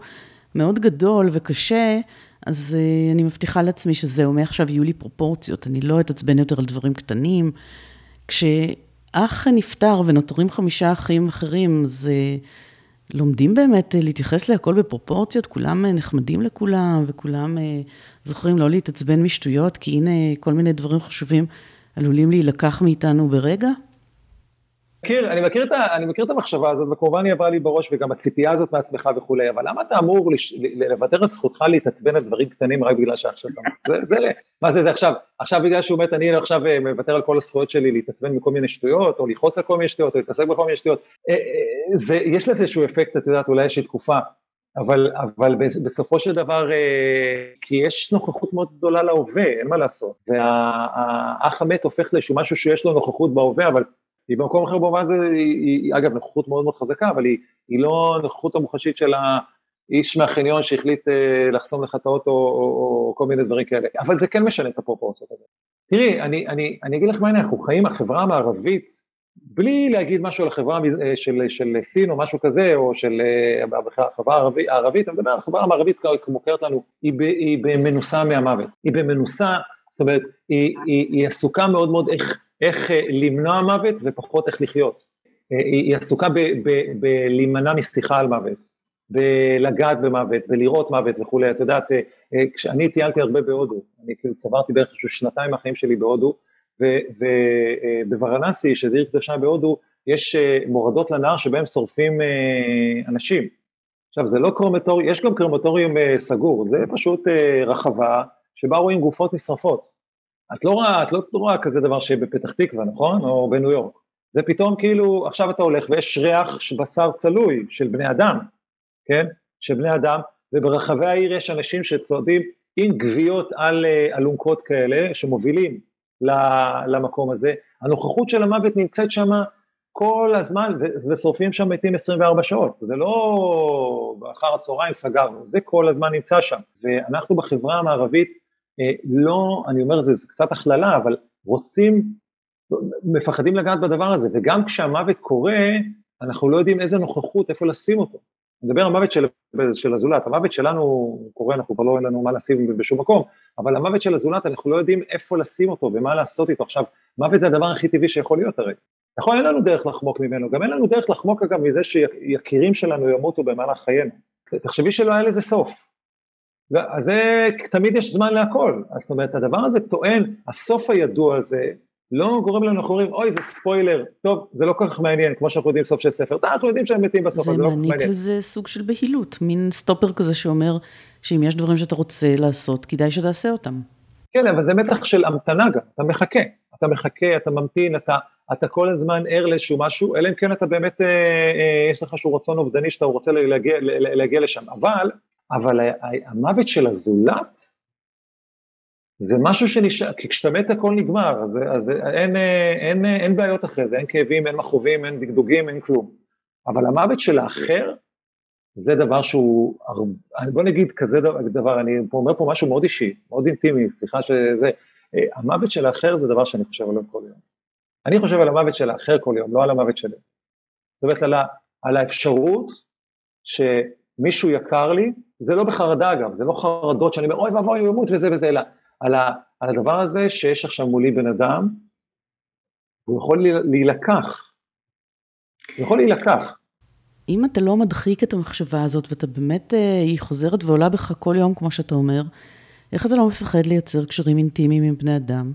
מאוד גדול וקשה, אז uh, אני מבטיחה לעצמי שזהו, מעכשיו יהיו לי פרופורציות, אני לא אתעצבן יותר על דברים קטנים. כשאח נפטר ונותרים חמישה אחים אחרים, uh, לומדים באמת uh, להתייחס להכל בפרופורציות, כולם uh, נחמדים לכולם, וכולם uh, זוכרים לא להתעצבן משטויות, כי הנה כל מיני דברים חשובים עלולים להילקח מאיתנו ברגע.
מכיר, אני, מכיר את אני מכיר את המחשבה הזאת, וכמובן היא עברה לי בראש, וגם הציפייה הזאת מעצמך וכולי, אבל למה אתה אמור לוותר על זכותך להתעצבן על דברים קטנים רק בגלל שעכשיו אתה זה, זה, מה זה זה עכשיו, עכשיו בגלל שהוא מת אני עכשיו אה, מוותר על כל הזכויות שלי להתעצבן בכל מיני שטויות, או לכעוס על כל מיני שטויות, או להתעסק בכל מיני שטויות, אה, אה, זה, יש לזה איזשהו אפקט, את יודעת, אולי איזושהי תקופה, אבל, אבל בסופו של דבר, כי יש נוכחות מאוד גדולה להווה, אין מה לעשות, והאח המת הופך לאיזשהו משהו שיש לו נוכחות בהווה, אבל היא במקום אחר במובן הזה, היא, היא אגב נוכחות מאוד מאוד חזקה, אבל היא, היא לא נוכחות המוחשית של האיש מהחניון שהחליט אה, לחסום לך את האוטו או, או, או כל מיני דברים כאלה, אבל זה כן משנה את הפרופורציות האלה. תראי, אני, אני, אני אגיד לך מה העניין, אנחנו חיים, החברה המערבית, בלי להגיד משהו על החברה אה, של, של סין או משהו כזה, או של אה, החברה הערבית, הערבית, אני מדבר על החברה המערבית מוכרת לנו, היא, ב, היא במנוסה מהמוות, היא במנוסה, זאת אומרת, היא, היא, היא עסוקה מאוד מאוד איך איך אה, למנוע מוות ופחות איך לחיות. אה, היא עסוקה בלהימנע משיחה על מוות, בלגעת במוות, בלראות מוות וכולי, את יודעת, אה, כשאני טיילתי הרבה בהודו, אני כאילו צברתי בערך שנתיים מהחיים שלי בהודו, ובוורנסי, שזה עיר קדושה בהודו, יש מורדות לנהר שבהם שורפים אנשים. עכשיו זה לא קרומטוריום, יש גם קרומטוריום סגור, זה פשוט רחבה שבה רואים גופות נשרפות. את לא רואה, את לא רואה כזה דבר שיהיה בפתח תקווה, נכון? או בניו יורק. זה פתאום כאילו, עכשיו אתה הולך ויש ריח בשר צלוי של בני אדם, כן? של בני אדם, וברחבי העיר יש אנשים שצועדים עם גוויות על אה, אלונקות כאלה, שמובילים למקום הזה. הנוכחות של המוות נמצאת שם כל הזמן, ושורפים שם מתים 24 שעות. זה לא אחר הצהריים סגרנו, זה כל הזמן נמצא שם. ואנחנו בחברה המערבית, לא, אני אומר, זה, זה קצת הכללה, אבל רוצים, מפחדים לגעת בדבר הזה, וגם כשהמוות קורה, אנחנו לא יודעים איזה נוכחות, איפה לשים אותו. אני מדבר על המוות של, של הזולת, המוות שלנו קורה, אנחנו כבר לא אין לנו מה לשים בשום מקום, אבל המוות של הזולת, אנחנו לא יודעים איפה לשים אותו ומה לעשות איתו. עכשיו, מוות זה הדבר הכי טבעי שיכול להיות הרי. נכון, אין לנו דרך לחמוק ממנו, גם אין לנו דרך לחמוק אגב מזה שיקירים שלנו ימותו במהלך חיינו. תחשבי שלא היה לזה סוף. אז זה, תמיד יש זמן להכל, אז זאת אומרת, הדבר הזה טוען, הסוף הידוע הזה, לא גורם לנו, אנחנו אומרים, אוי, זה ספוילר, טוב, זה לא כל כך מעניין, כמו שאנחנו יודעים סוף של ספר, אנחנו יודעים שהם מתים בסוף,
זה לא כל כך מעניין. זה מעניק לזה סוג של בהילות, מין סטופר כזה שאומר, שאם יש דברים שאתה רוצה לעשות, כדאי שתעשה אותם.
כן, אבל זה מתח של המתנה גם, אתה מחכה, אתה מחכה, אתה ממתין, אתה, אתה כל הזמן ער לאיזשהו משהו, אלא אם כן אתה באמת, אה, אה, יש לך איזשהו רצון אובדני שאתה רוצה להגיע, להגיע לשם, אבל אבל המוות של הזולת, זה משהו שנשאר, כי כשאתה מת הכל נגמר, אז, אז אין, אין, אין, אין בעיות אחרי זה, אין כאבים, אין מכאובים, אין דגדוגים, אין כלום. אבל המוות של האחר, זה דבר שהוא, בוא נגיד כזה דבר, אני אומר פה משהו מאוד אישי, מאוד אינטימי, סליחה שזה, המוות של האחר זה דבר שאני חושב עליו כל יום. אני חושב על המוות של האחר כל יום, לא על המוות שלי. זאת אומרת, על, על האפשרות שמישהו יקר לי, זה לא בחרדה אגב, זה לא חרדות שאני אומר אוי ואבוי הוא ימות וזה וזה, אלא על, ה, על הדבר הזה שיש עכשיו מולי בן אדם, הוא יכול להילקח, הוא יכול להילקח.
אם אתה לא מדחיק את המחשבה הזאת ואתה באמת, אה, היא חוזרת ועולה בך כל יום, כמו שאתה אומר, איך אתה לא מפחד לייצר קשרים אינטימיים עם בני אדם?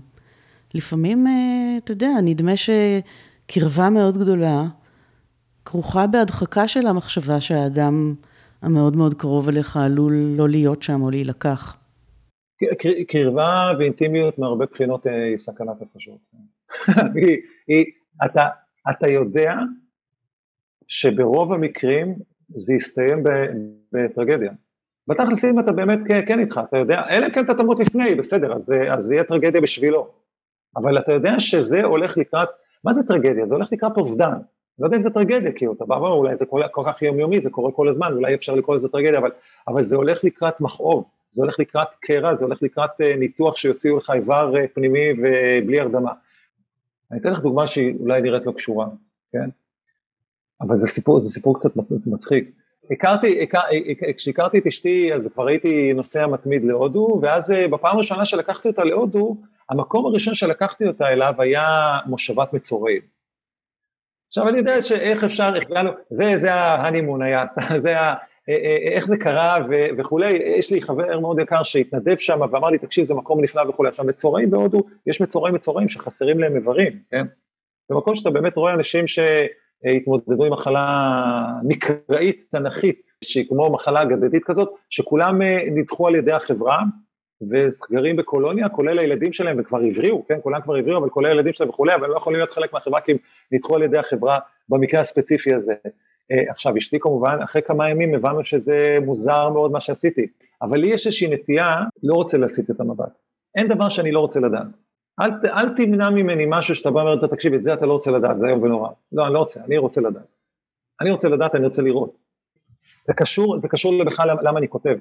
לפעמים, אה, אתה יודע, נדמה שקרבה מאוד גדולה כרוכה בהדחקה של המחשבה שהאדם המאוד מאוד קרוב אליך עלול לא להיות שם או להילקח.
קרבה ואינטימיות מהרבה בחינות אה, היא סכנת נפשות. (laughs) אתה, אתה יודע שברוב המקרים זה יסתיים בטרגדיה. בתכלס אם אתה באמת כן איתך, אתה יודע, אלא אם כן אתה תמות לפני, בסדר, אז זה יהיה טרגדיה בשבילו. אבל אתה יודע שזה הולך לקראת, מה זה טרגדיה? זה הולך לקראת אובדן. לא יודע אם זה טרגדיה, כי אתה בא ואומר, אולי זה כל, כל כך יומיומי, זה קורה כל הזמן, אולי אפשר לקרוא לזה טרגדיה, אבל, אבל זה הולך לקראת מכאוב, זה הולך לקראת קרע, זה הולך לקראת uh, ניתוח שיוציאו לך איבר uh, פנימי ובלי הרדמה. אני אתן לך דוגמה שהיא אולי נראית לא קשורה, כן? אבל זה סיפור, זה סיפור קצת מצחיק. הכרתי, כשהכרתי את אשתי אז כבר הייתי נוסע מתמיד להודו, ואז אה, בפעם הראשונה שלקחתי אותה להודו, המקום הראשון שלקחתי אותה אליו היה מושבת מצורעים. עכשיו אני יודע שאיך אפשר, איך הגענו, זה, זה ההנימון היה, (laughs) זה ה... אה, אה, איך זה קרה ו- וכולי, יש לי חבר מאוד יקר שהתנדב שם ואמר לי, תקשיב, זה מקום נפלא וכולי. עכשיו, מצורעים בהודו, יש מצורעים מצורעים שחסרים להם איברים, כן? זה מקום שאתה באמת רואה אנשים שהתמודדו עם מחלה מקראית, תנכית, שהיא כמו מחלה אגדתית כזאת, שכולם אה, נדחו על ידי החברה, וגרים בקולוניה, כולל הילדים שלהם, וכבר הבריאו, כן, כולם כבר הבריאו, אבל כולל הילדים שלהם וכולי, אבל הם לא יכולים להיות חלק מהחברה כי הם נדחו על ידי החברה במקרה הספציפי הזה. אה, עכשיו, אשתי כמובן, אחרי כמה ימים הבנו שזה מוזר מאוד מה שעשיתי, אבל לי יש איזושהי נטייה, לא רוצה להסיט את המבט. אין דבר שאני לא רוצה לדעת. אל, אל תמנע ממני משהו שאתה בא ואומר, תקשיב, את זה אתה לא רוצה לדעת, זה איום ונורא. לא, אני לא רוצה, אני רוצה לדעת. אני רוצה לדעת, אני רוצה לראות. זה קשור, זה קשור בכלל למה אני כותב.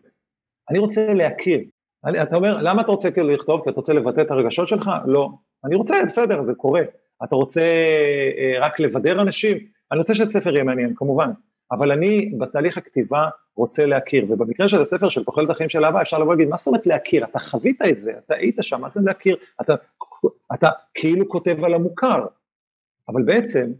אני רוצה להכיר. אני, אתה אומר, למה אתה רוצה כאילו לכתוב? כי אתה רוצה לבטא את הרגשות שלך? לא. אני רוצה, בסדר, זה קורה. אתה רוצה אה, רק לבדר אנשים? אני רוצה שהספר יהיה מעניין, כמובן. אבל אני בתהליך הכתיבה רוצה להכיר, ובמקרה של הספר של תוחלת החיים של אהבה, אפשר לבוא ולהגיד, מה זאת אומרת להכיר? אתה חווית את זה, אתה היית שם, מה זה להכיר? אתה, אתה כאילו כותב על המוכר, אבל בעצם,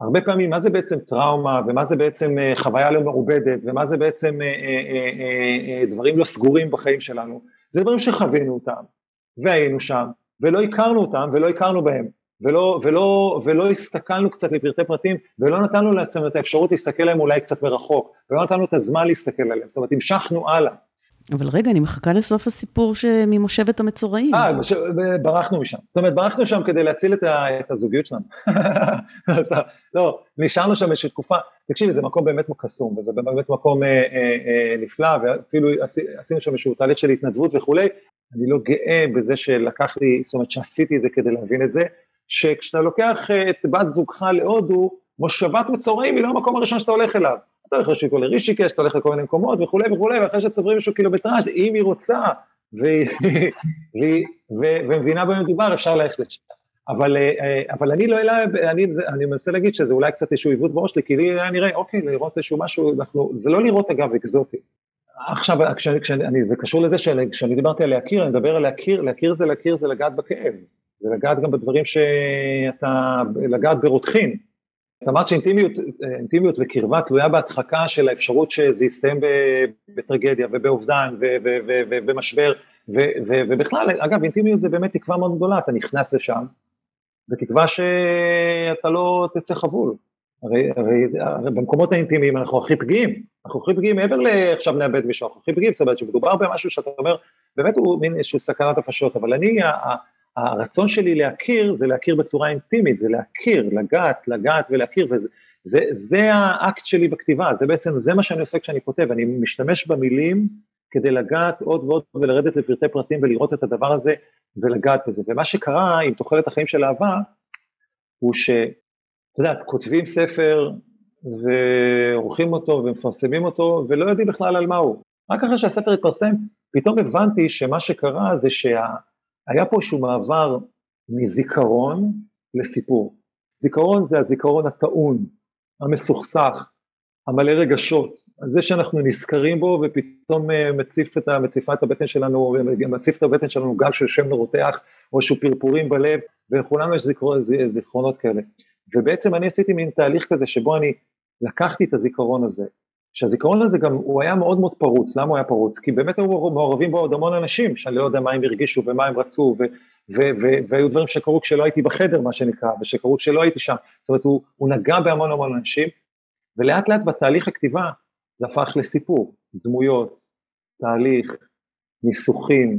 הרבה פעמים, מה זה בעצם טראומה, ומה זה בעצם אה, חוויה לא מעובדת, ומה זה בעצם אה, אה, דברים לא סגורים בחיים שלנו, זה דברים שחווינו אותם, והיינו שם, ולא הכרנו אותם, ולא הכרנו בהם. ולא, ולא, ולא הסתכלנו קצת לפרטי פרטים, ולא נתנו לעצמנו את האפשרות להסתכל עליהם אולי קצת מרחוק, ולא נתנו את הזמן להסתכל עליהם, זאת אומרת, המשכנו הלאה.
אבל רגע, אני מחכה לסוף הסיפור ממושבת המצורעים.
אה, ברחנו משם. זאת אומרת, ברחנו שם כדי להציל את, ה, את הזוגיות שלנו. (laughs) לא, נשארנו שם איזושהי תקופה, תקשיבי, זה מקום באמת קסום, וזה באמת מקום אה, אה, אה, נפלא, ואפילו עשינו שם איזשהו תהליך של התנדבות וכולי. אני לא גאה בזה שלקח לי, זאת אומרת, שעשיתי את זה כדי להבין את זה, שכשאתה לוקח אה, את בת זוגך להודו, מושבת מצורעים היא לא המקום הראשון שאתה הולך אליו. אתה הולך לשיקול לרישיקש, אתה הולך לכל מיני מקומות וכולי וכולי, ואחרי שצוברים איזשהו קילומטראז', אם היא רוצה ומבינה במה מדובר, אפשר ללכת לשם. אבל, אה, אבל אני לא אלא, אני, אני מנסה להגיד שזה אולי קצת איזשהו עיוות בראש שלי, כי לי היה נראה, אוקיי, לראות איזשהו משהו, אנחנו, זה לא לראות אגב אקזוטי. עכשיו, כשאני, כשאני, זה קשור לזה שכשאני דיברתי על להכיר, אני מדבר על להכיר, להכיר זה להכיר זה לגעת בכאב. זה לגעת גם בדברים שאתה, לגעת ברותחין. אמרת שאינטימיות וקרבה תלויה בהדחקה של האפשרות שזה יסתיים בטרגדיה ובאובדן ובמשבר. ובכלל, אגב אינטימיות זה באמת תקווה מאוד גדולה, אתה נכנס לשם בתקווה שאתה לא תצא חבול. הרי, הרי, הרי במקומות האינטימיים אנחנו הכי פגיעים, אנחנו הכי פגיעים מעבר לעכשיו נאבד מישהו, אנחנו הכי פגיעים, זאת אומרת שמדובר במשהו שאתה אומר, באמת הוא מין איזשהו סכנת נפשות, אבל אני, הרצון שלי להכיר זה להכיר בצורה אינטימית, זה להכיר, לגעת, לגעת ולהכיר, וזה זה, זה האקט שלי בכתיבה, זה בעצם, זה מה שאני עושה כשאני כותב, אני משתמש במילים כדי לגעת עוד ועוד ולרדת לפרטי פרטים ולראות את הדבר הזה ולגעת בזה, ומה שקרה עם תוחלת החיים של אהבה, הוא שאתה יודע, כותבים ספר ועורכים אותו ומפרסמים אותו ולא יודעים בכלל על מה הוא. רק אחרי שהספר התפרסם, פתאום הבנתי שמה שקרה זה שה... היה פה איזשהו מעבר מזיכרון לסיפור. זיכרון זה הזיכרון הטעון, המסוכסך, המלא רגשות, זה שאנחנו נזכרים בו ופתאום אה, מציף את, מציפה את הבטן שלנו, מציף את הבטן שלנו גל של שם מרותח או שהוא פרפורים בלב ולכולנו יש זיכר, זיכרונות כאלה. ובעצם אני עשיתי מין תהליך כזה שבו אני לקחתי את הזיכרון הזה, שהזיכרון הזה גם הוא היה מאוד מאוד פרוץ, למה הוא היה פרוץ? כי באמת היו מעורבים בו עוד המון אנשים שאני לא יודע מה הם הרגישו ומה הם רצו ו, ו, ו, והיו דברים שקרו כשלא הייתי בחדר מה שנקרא ושקרו כשלא הייתי שם, זאת אומרת הוא, הוא נגע בהמון המון אנשים ולאט לאט בתהליך הכתיבה זה הפך לסיפור, דמויות, תהליך, ניסוחים,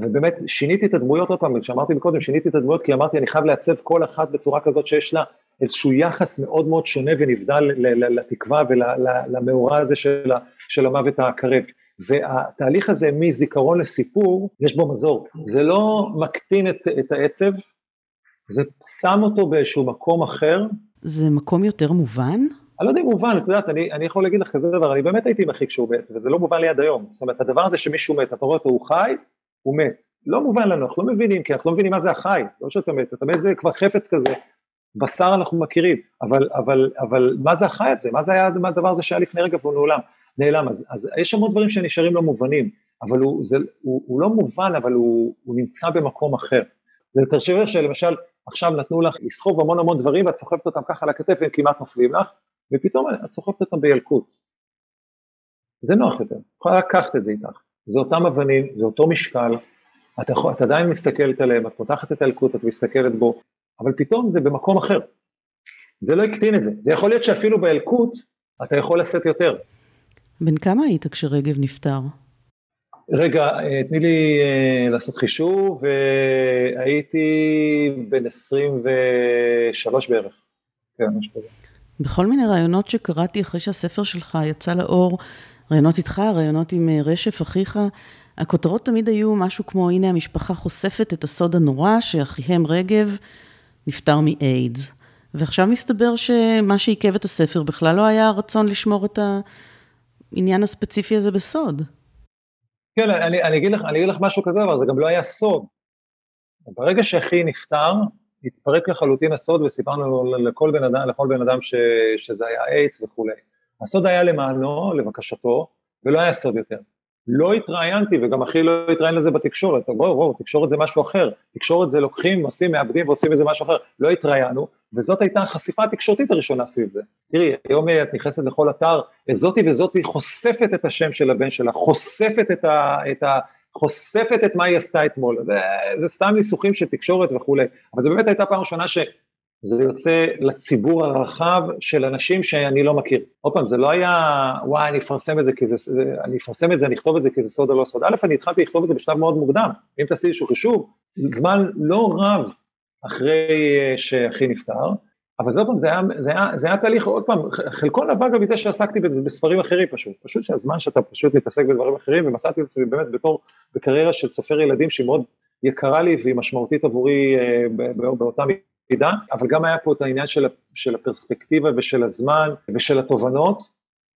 ובאמת שיניתי את הדמויות עוד פעם, כשאמרתי מקודם שיניתי את הדמויות כי אמרתי אני חייב לעצב כל אחת בצורה כזאת שיש לה איזשהו יחס מאוד מאוד שונה ונבדל לתקווה ולמאורע הזה של, של המוות הקרב. והתהליך הזה מזיכרון לסיפור, יש בו מזור. זה לא מקטין את, את העצב, זה שם אותו באיזשהו מקום אחר.
זה מקום יותר מובן?
אני לא יודע אם מובן, את יודעת, אני, אני יכול להגיד לך כזה דבר, אני באמת הייתי מחי כשהוא מת, וזה לא מובן לי עד היום. זאת אומרת, הדבר הזה שמישהו מת, אתה רואה אותו, הוא חי, הוא מת. לא מובן לנו, אנחנו לא מבינים, כי אנחנו לא מבינים מה זה החי, לא שאתה מת, אתה מת זה כבר חפץ כזה, בשר אנחנו מכירים, אבל, אבל, אבל מה זה החי הזה? מה זה היה הדבר הזה שהיה לפני רגע והוא נעלם? נעלם. אז, אז יש המון דברים שנשארים לא מובנים, אבל הוא, זה, הוא, הוא לא מובן, אבל הוא, הוא נמצא במקום אחר. זה תרשימי שלמשל, עכשיו נתנו לך לסחוב המון המון דברים ואת סוחבת אותם ככה על הכתף והם כמעט נופלים לך, ופתאום את סוחבת אותם בילקוט. זה נוח יותר, יכולה לקחת את זה איתך. זה אותם אבנים, זה אותו משקל, את, יכול, את עדיין מסתכלת עליהם, את פותחת את הילקוט, את מסתכלת בו, אבל פתאום זה במקום אחר. זה לא הקטין את זה, זה יכול להיות שאפילו באלקוט אתה יכול לשאת יותר.
בן כמה היית כשרגב נפטר?
רגע, אה, תני לי אה, לעשות חישוב, והייתי בן 23 בערך. כן, משהו כזה.
בכל מיני רעיונות שקראתי אחרי שהספר שלך יצא לאור, רעיונות איתך, רעיונות עם אה, רשף, אחיך, הכותרות תמיד היו משהו כמו, הנה המשפחה חושפת את הסוד הנורא שאחיהם רגב נפטר מאיידס. ועכשיו מסתבר שמה שעיכב את הספר בכלל לא היה הרצון לשמור את העניין הספציפי הזה בסוד.
כן, אני, אני, אגיד לך, אני אגיד לך משהו כזה, אבל זה גם לא היה סוד. ברגע שאחי נפטר, התפרק לחלוטין הסוד וסיפרנו לכל בן אדם, לכל בן אדם ש, שזה היה איידס וכולי. הסוד היה למענו, לבקשתו, ולא היה סוד יותר. לא התראיינתי, וגם אחי לא התראיין לזה בתקשורת, בואו, בואו, תקשורת זה משהו אחר, תקשורת זה לוקחים, עושים, מאבדים ועושים איזה משהו אחר, לא התראיינו, וזאת הייתה החשיפה התקשורתית הראשונה סביב זה. תראי, היום את נכנסת לכל אתר, זאתי וזאתי חושפת את השם של הבן שלה, חושפת את ה... את ה חושפת את מה היא עשתה אתמול, זה סתם ניסוחים של תקשורת וכולי, אבל זו באמת הייתה פעם ראשונה ש... זה יוצא לציבור הרחב של אנשים שאני לא מכיר. עוד פעם, זה לא היה, וואי, אני אפרסם את זה כי זה, אני אפרסם את זה, אני אכתוב את זה כי זה סוד או לא סוד. א', אני התחלתי לכתוב את זה בשלב מאוד מוקדם. אם תעשי איזשהו חישוב, זמן לא רב אחרי אה, שאחי נפטר, אבל זה עוד פעם, זה היה, זה היה, זה היה תהליך, עוד פעם, חלקו נבע גם מזה שעסקתי בספרים אחרים פשוט, פשוט שהזמן שאתה פשוט מתעסק בדברים אחרים, ומצאתי את עצמי באמת בתור, בקריירה של סופר ילדים שהיא מאוד יקרה לי והיא משמעותית עבורי אה, באותה מידה, אבל גם היה פה את העניין של, של הפרספקטיבה ושל הזמן ושל התובנות,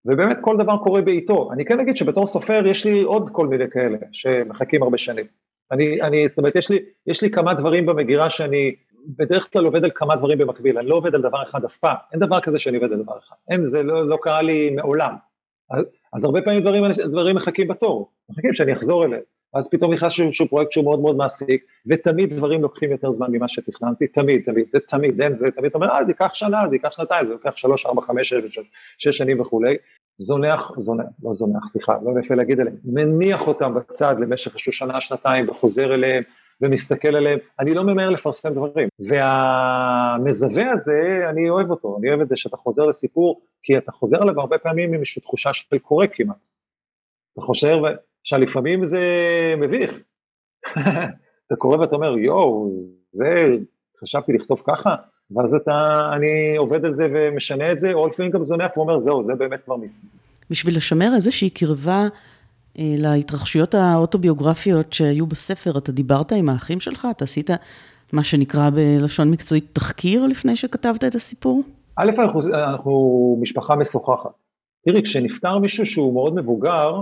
ובאמת כל דבר קורה בעיתו. אני כן אגיד שבתור סופר יש לי עוד כל מיני כאלה שמחכים הרבה שנים. אני, אני, זאת אומרת, יש לי, יש לי כמה דברים במגירה שאני בדרך כלל עובד על כמה דברים במקביל, אני לא עובד על דבר אחד אף פעם, אין דבר כזה שאני עובד על דבר אחד, אין, זה לא, לא קרה לי מעולם. אז, אז הרבה פעמים דברים, דברים מחכים בתור, מחכים שאני אחזור אליהם. אז פתאום נכנס איזשהו פרויקט שהוא מאוד מאוד מעסיק, ותמיד דברים לוקחים יותר זמן ממה שתכננתי, תמיד, תמיד, זה תמיד, אין, זה תמיד, אתה אומר, אה, זה ייקח שנה, זה ייקח שנתיים, זה ייקח שלוש, ארבע, חמש, שש, שנים וכולי, זונח, זונח, לא זונח, סליחה, לא יפה להגיד עליהם, מניח אותם בצד למשך איזשהו שנה, שנתיים, וחוזר אליהם, ומסתכל עליהם, אני לא ממהר לפרסם דברים, והמזווה הזה, אני אוהב אותו, אני אוהב את זה שאתה חוזר לסיפור, כי אתה חוזר עליו הרבה פעמים עם איזושהי תחושה של קורא כמעט. אתה חושב, עכשיו לפעמים זה מביך, (laughs) אתה קורא ואתה אומר יואו, זה, חשבתי לכתוב ככה, ואז אתה, אני עובד על זה ומשנה את זה, או לפעמים גם זונח ואומר זהו, זה באמת כבר מי.
בשביל לשמר איזושהי קרבה אה, להתרחשויות האוטוביוגרפיות שהיו בספר, אתה דיברת עם האחים שלך? אתה עשית מה שנקרא בלשון מקצועית תחקיר לפני שכתבת את הסיפור?
א', אנחנו, אנחנו משפחה משוחחת. תראי, כשנפטר מישהו שהוא מאוד מבוגר,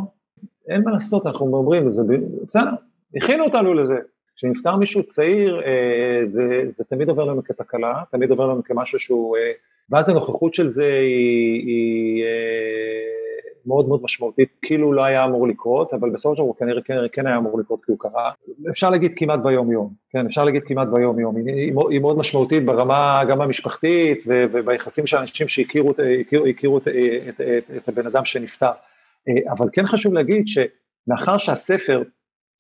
אין מה לעשות, אנחנו אומרים, זה בסדר, הכינו אותנו לזה. כשנפטר מישהו צעיר, אה, זה, זה תמיד עובר לנו כתקלה, תמיד עובר לנו כמשהו שהוא אה, ואז הנוכחות של זה היא, היא אה, מאוד מאוד משמעותית, כאילו לא היה אמור לקרות, אבל בסופו של דבר כנראה כן, כן היה אמור לקרות כי הוא קרה. אפשר להגיד כמעט ביום יום, כן, אפשר להגיד כמעט ביום יום, היא, היא, מאוד משמעותית ברמה גם המשפחתית וביחסים של אנשים שהכירו הכיר, הכירו את, את, את, את הבן אדם שנפטר. אה, אבל כן חשוב להגיד שמאחר שהספר,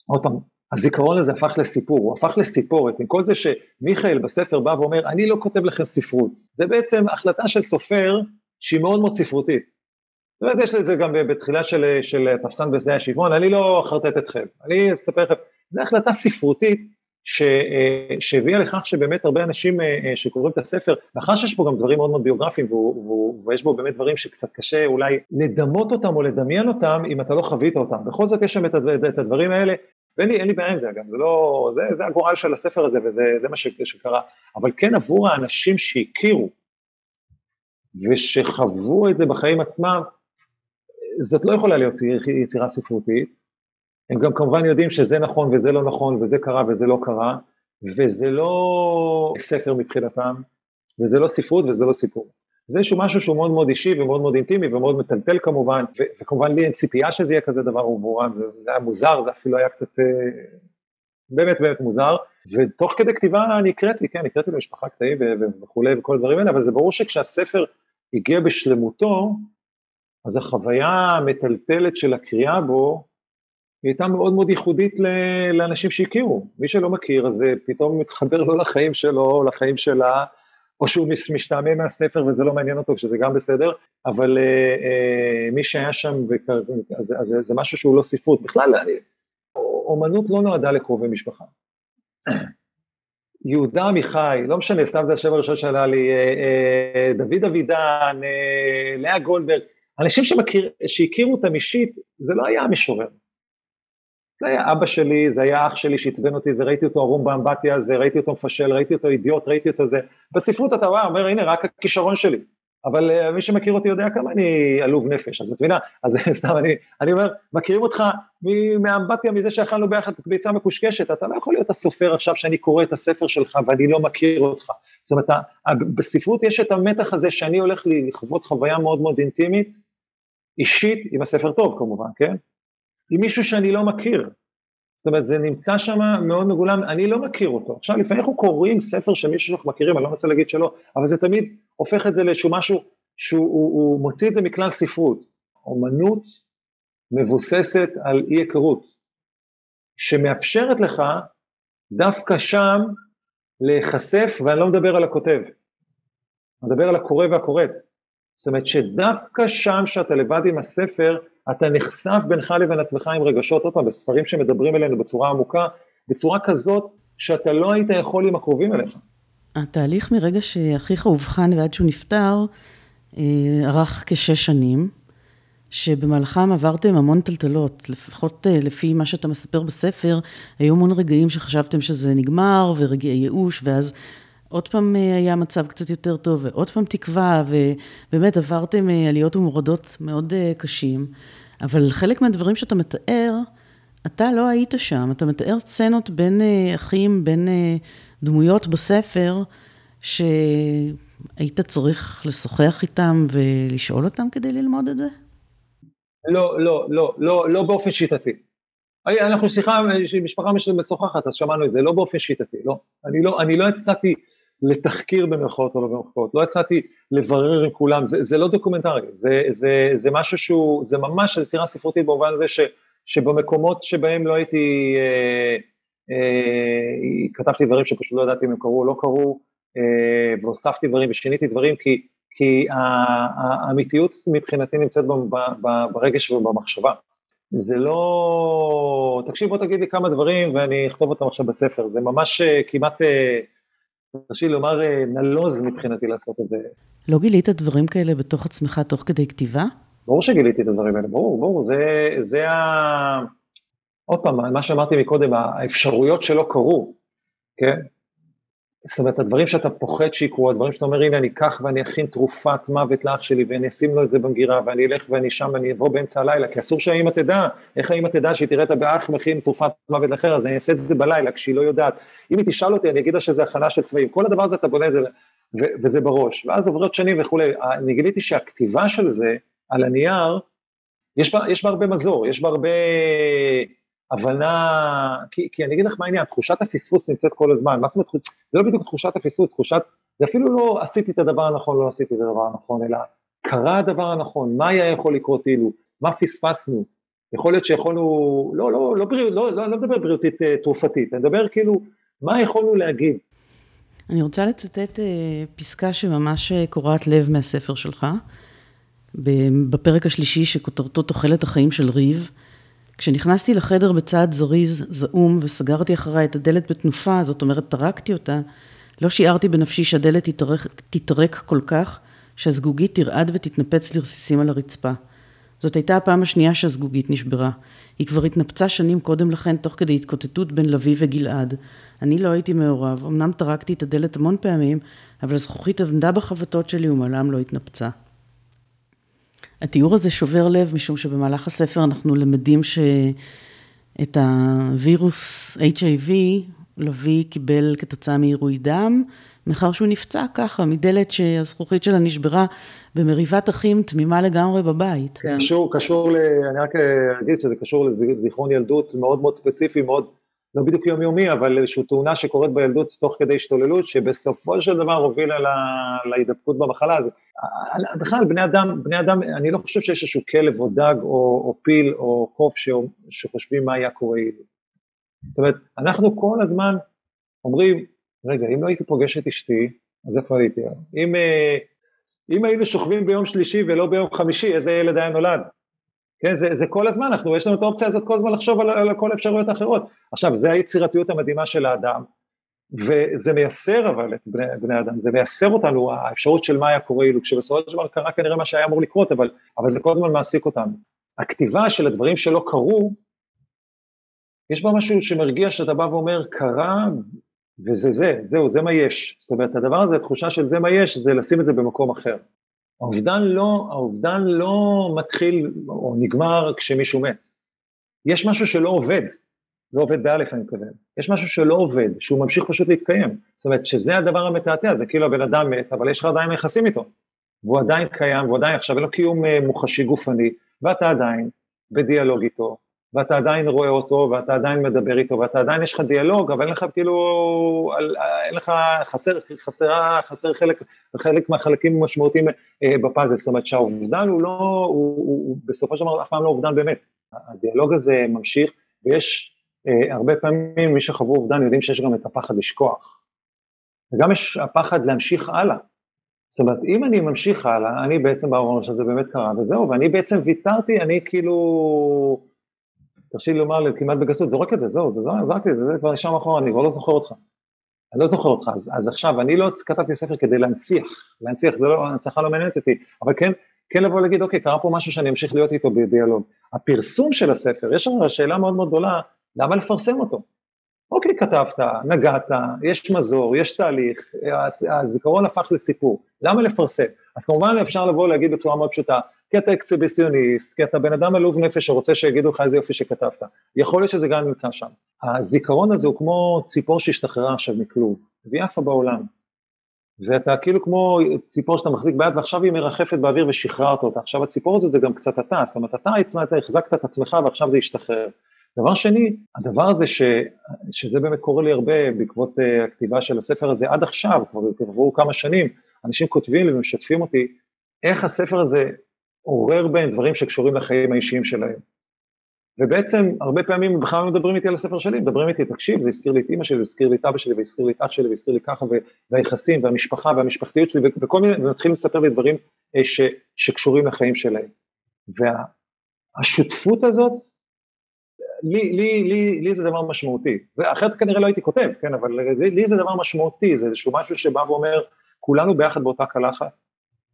עוד פעם, הזיכרון הזה הפך לסיפור, הוא הפך לסיפורת, עם כל זה שמיכאל בספר בא ואומר, אני לא כותב לכם ספרות, זה בעצם החלטה של סופר שהיא מאוד מאוד ספרותית. זאת אומרת, יש לזה גם בתחילה של, של תפסן בשדה השבעון, אני לא אחרטט אתכם, אני אספר לכם, זו החלטה ספרותית אה, שהביאה לכך שבאמת הרבה אנשים אה, שקוראים את הספר, מאחר שיש פה גם דברים מאוד מאוד ביוגרפיים ויש בו באמת דברים שקצת קשה אולי לדמות אותם או לדמיין אותם אם אתה לא חווית אותם, בכל זאת יש שם את הדברים האלה ואין לי, לי בעיה עם זה אגב, זה לא, זה, זה הגורל של הספר הזה וזה מה שקרה, אבל כן עבור האנשים שהכירו ושחוו את זה בחיים עצמם, זאת לא יכולה להיות יצירה ספרותית, הם גם כמובן יודעים שזה נכון וזה לא נכון וזה קרה וזה לא קרה, וזה לא ספר מבחינתם, וזה לא ספרות וזה לא סיפור. זה איזשהו משהו שהוא מאוד מאוד אישי ומאוד מאוד אינטימי ומאוד מטלטל כמובן, ו- וכמובן לי אין ציפייה שזה יהיה כזה דבר עבורם, זה, זה היה מוזר, זה אפילו היה קצת אה, באמת באמת מוזר, ותוך כדי כתיבה אני הקראתי, כן, הקראתי למשפחה קטעים וכולי וכל הדברים האלה, אבל זה ברור שכשהספר הגיע בשלמותו, אז החוויה המטלטלת של הקריאה בו, היא הייתה מאוד מאוד ייחודית לאנשים שהכירו, מי שלא מכיר אז זה פתאום מתחבר לו לחיים שלו, לחיים שלה, או שהוא משתעמם מהספר וזה לא מעניין אותו, שזה גם בסדר, אבל uh, uh, מי שהיה שם, אז, אז זה משהו שהוא לא ספרות. בכלל, אני, אומנות לא נועדה לקרובי משפחה. (clears throat) יהודה עמיחי, לא משנה, סתם זה השם הראשון שעלה לי, uh, uh, דוד אבידן, uh, לאה גולדברג, אנשים שמכיר, שהכירו אותם אישית, זה לא היה המשורר. זה היה אבא שלי, זה היה אח שלי שעצבן אותי, זה ראיתי אותו ערום באמבטיה, זה ראיתי אותו מפשל, ראיתי אותו אידיוט, ראיתי אותו זה. בספרות אתה רואה, אומר הנה רק הכישרון שלי. אבל uh, מי שמכיר אותי יודע כמה אני עלוב נפש, אז את מבינה, אז (laughs) סתם אני, אני אומר, מכירים אותך מהאמבטיה, מזה שאכלנו ביחד ביצה מקושקשת, אתה לא יכול להיות הסופר עכשיו שאני קורא את הספר שלך ואני לא מכיר אותך. זאת אומרת, בספרות יש את המתח הזה שאני הולך לחוות חוויה מאוד מאוד אינטימית, אישית, עם הספר טוב כמובן, כן? עם מישהו שאני לא מכיר. זאת אומרת, זה נמצא שם מאוד מגולם, אני לא מכיר אותו. עכשיו, לפעמים אנחנו קוראים ספר של מישהו שאנחנו מכירים, אני לא מנסה להגיד שלא, אבל זה תמיד הופך את זה לאיזשהו משהו שהוא הוא, הוא מוציא את זה מכלל ספרות. אומנות מבוססת על אי היכרות, שמאפשרת לך דווקא שם להיחשף, ואני לא מדבר על הכותב, אני מדבר על הקורא והקוראת. זאת אומרת שדווקא שם שאתה לבד עם הספר, אתה נחשף בינך לבין עצמך עם רגשות, עוד פעם, בספרים שמדברים אלינו בצורה עמוקה, בצורה כזאת שאתה לא היית יכול עם הקרובים אליך.
התהליך מרגע שאחיך אובחן ועד שהוא נפטר, אה, ארך כשש שנים, שבמהלכם עברתם המון טלטלות, לפחות אה, לפי מה שאתה מספר בספר, היו המון רגעים שחשבתם שזה נגמר, ורגעי ייאוש, ואז עוד פעם אה, היה מצב קצת יותר טוב, ועוד פעם תקווה, ובאמת עברתם אה, עליות ומורדות מאוד אה, קשים, אבל חלק מהדברים שאתה מתאר, אתה לא היית שם, אתה מתאר סצנות בין אחים, בין דמויות בספר, שהיית צריך לשוחח איתם ולשאול אותם כדי ללמוד את זה?
לא, לא, לא, לא, לא באופן שיטתי. אנחנו שיחה, משפחה משוחחת, אז שמענו את זה, לא באופן שיטתי, לא. אני לא, אני לא יצאתי לתחקיר במרכאות או לא במרכאות, לא יצאתי לברר עם כולם, זה, זה לא דוקומנטרי, זה, זה, זה משהו שהוא, זה ממש יצירה ספרותית במובן הזה ש, שבמקומות שבהם לא הייתי, אה, אה, כתבתי דברים שפשוט לא ידעתי אם הם קרו או לא קרו, אה, והוספתי דברים ושיניתי דברים, כי, כי האמיתיות מבחינתי נמצאת ברגש ובמחשבה. זה לא, תקשיב בוא תגיד לי כמה דברים ואני אכתוב אותם עכשיו בספר, זה ממש אה, כמעט אה, תרשי לומר אה, נלוז מבחינתי לעשות את זה.
לא גילית דברים כאלה בתוך עצמך תוך כדי כתיבה?
ברור שגיליתי את הדברים האלה, ברור, ברור, זה, זה ה... עוד פעם, מה שאמרתי מקודם, האפשרויות שלא קרו, כן? זאת אומרת, הדברים שאתה פוחד שיקרו, הדברים שאתה אומר, הנה אני אקח ואני אכין תרופת מוות לאח שלי ואני אשים לו את זה במגירה ואני אלך ואני שם ואני אבוא באמצע הלילה, כי אסור שהאמא תדע, איך האמא תדע שהיא תראה את הבאח מכין תרופת מוות לאחר, אז אני אעשה את זה בלילה כשהיא לא יודעת. אם היא תשאל אותי, אני אגיד לה שזה הכנה של צבעים, כל הדבר הזה אתה בונה את זה, ו- וזה בראש, ואז עוברות שנים וכולי, אני גיליתי שהכתיבה של זה על הנייר, יש בה, יש בה הרבה מזור, יש בה הרבה הבנה, כי, כי אני אגיד לך מה העניין, תחושת הפספוס נמצאת כל הזמן, מה זאת אומרת, זה לא בדיוק תחושת הפספוס, תחושת, זה אפילו לא עשיתי את הדבר הנכון, לא עשיתי את הדבר הנכון, אלא קרה הדבר הנכון, מה היה יכול לקרות אילו, מה פספסנו, יכול להיות שיכולנו, לא, לא, לא, בריאות, לא, לא, לא מדבר בריאותית אה, תרופתית, אני מדבר כאילו, מה יכולנו להגיד.
אני רוצה לצטט אה, פסקה שממש אה, קורעת לב מהספר שלך, בפרק השלישי שכותרתו תוחלת החיים של ריב. כשנכנסתי לחדר בצעד זריז, זעום, וסגרתי אחריי את הדלת בתנופה, זאת אומרת, טרקתי אותה, לא שיערתי בנפשי שהדלת תתרק, תתרק כל כך, שהזגוגית תרעד ותתנפץ לרסיסים על הרצפה. זאת הייתה הפעם השנייה שהזגוגית נשברה. היא כבר התנפצה שנים קודם לכן, תוך כדי התקוטטות בין לביא וגלעד. אני לא הייתי מעורב, אמנם טרקתי את הדלת המון פעמים, אבל הזכוכית עמדה בחבטות שלי ומעולם לא התנפצה. התיאור הזה שובר לב, משום שבמהלך הספר אנחנו למדים שאת הווירוס HIV, לביא קיבל כתוצאה מעירוי דם, מאחר שהוא נפצע ככה, מדלת שהזכוכית שלה נשברה במריבת אחים תמימה לגמרי בבית.
כן. קשור, קשור, ל... אני רק אגיד שזה קשור לזיכרון ילדות מאוד מאוד ספציפי, מאוד, לא בדיוק יומיומי, אבל איזושהי תאונה שקורית בילדות תוך כדי השתוללות, שבסופו של דבר הובילה לה, להידבקות במחלה. אז בכלל, בני אדם, בני אדם, אני לא חושב שיש איזשהו כלב או דג או, או פיל או קוף שחושבים מה היה קורה אילו. זאת אומרת, אנחנו כל הזמן אומרים, רגע, אם לא הייתי פוגש את אשתי, אז איפה הייתי? אם, אה, אם היינו שוכבים ביום שלישי ולא ביום חמישי, איזה ילד היה נולד? כן, זה, זה כל הזמן, אנחנו, יש לנו את האופציה הזאת כל הזמן לחשוב על, על כל האפשרויות האחרות. עכשיו, זה היצירתיות המדהימה של האדם, וזה מייסר אבל את בני, בני אדם, זה מייסר אותנו, האפשרות של מה היה קורה אילו, כשבסופו של דבר קרה כנראה מה שהיה אמור לקרות, אבל, אבל זה כל הזמן מעסיק אותנו. הכתיבה של הדברים שלא קרו, יש בה משהו שמרגיע שאתה בא ואומר, קרה וזה זה, זהו, זה מה יש. זאת אומרת, הדבר הזה, התחושה של זה מה יש, זה לשים את זה במקום אחר. האובדן לא, האובדן לא מתחיל או נגמר כשמישהו מת. יש משהו שלא עובד, לא עובד באלף אני מתכוון, יש משהו שלא עובד, שהוא ממשיך פשוט להתקיים. זאת אומרת שזה הדבר המתעתע, זה כאילו הבן אדם מת, אבל יש לך עדיין יחסים איתו. והוא עדיין קיים, והוא עדיין עכשיו אין לו קיום אה, מוחשי גופני, ואתה עדיין בדיאלוג איתו, ואתה עדיין רואה אותו, ואתה עדיין מדבר איתו, ואתה עדיין יש לך דיאלוג, אבל אין לך כאילו, לך, חסר, חסר, חסר חלק, חלק מהחלקים המשמעותיים אה, בפאזל, זאת אומרת שהאובדן הוא לא, הוא, הוא, הוא בסופו של דבר אף פעם לא אובדן באמת. הדיאלוג הזה ממשיך, ויש אה, הרבה פעמים, מי שחוו אובדן יודעים שיש גם את הפחד לשכוח. וגם יש הפחד להמשיך הלאה. זאת אומרת, אם אני ממשיך הלאה, אני בעצם בא שזה באמת קרה, וזהו, ואני בעצם ויתרתי, אני כאילו... תרשי לי לומר כמעט בגסות, זורק את זה, זהו, זה זרקתי את זה, זה כבר נשאר מאחורה, אני כבר לא זוכר אותך. אני לא זוכר אותך, אז, אז עכשיו, אני לא כתבתי ספר כדי להנציח, להנציח, זה לא, הנצחה לא מעניינת אותי, אבל כן, כן לבוא להגיד, אוקיי, קרה פה משהו שאני אמשיך להיות איתו בדיאלוג. הפרסום של הספר, יש לנו שאלה מאוד מאוד גדולה, למה לפרסם אותו? אוקיי, כתבת, נגעת, יש מזור, יש תהליך, הזיכרון הפך לסיפור, למה לפרסם? אז כמובן אפשר לבוא ולהגיד בצורה מאוד פשוטה, כי אתה אקסיביסיוניסט, כי אתה בן אדם עלוב נפש שרוצה שיגידו לך איזה יופי שכתבת. יכול להיות שזה גם נמצא שם. הזיכרון הזה הוא כמו ציפור שהשתחררה עכשיו מכלוב, והיא עפה בעולם. ואתה כאילו כמו ציפור שאתה מחזיק ביד ועכשיו היא מרחפת באוויר ושחררת אותה. עכשיו הציפור הזאת זה גם קצת אתה, זאת אומרת אתה הצנעת, החזקת את עצמך ועכשיו זה השתחרר. דבר שני, הדבר הזה ש, שזה באמת קורה לי הרבה בעקבות uh, הכתיבה של הספר הזה עד עכשיו, כבר עברו כמה שנים, אנשים כותבים לי ומשתפים אותי, איך הספר הזה עורר בהם דברים שקשורים לחיים האישיים שלהם. ובעצם הרבה פעמים בכלל לא מדברים איתי על הספר שלי, מדברים איתי, תקשיב, זה הזכיר לי את אימא שלי, זה הזכיר לי את אבא שלי, והזכיר לי את אח שלי, והזכיר לי ככה, והיחסים, והמשפחה, והמשפחתיות שלי, וכל מיני, ומתחילים לספר לי דברים אה, ש, שקשורים לחיים שלהם. והשותפות הזאת, לי, לי, לי, לי זה דבר משמעותי, ואחרת כנראה לא הייתי כותב, כן, אבל לי, לי זה דבר משמעותי, זה איזשהו משהו שבא ואומר, כולנו ביחד באותה קלחת,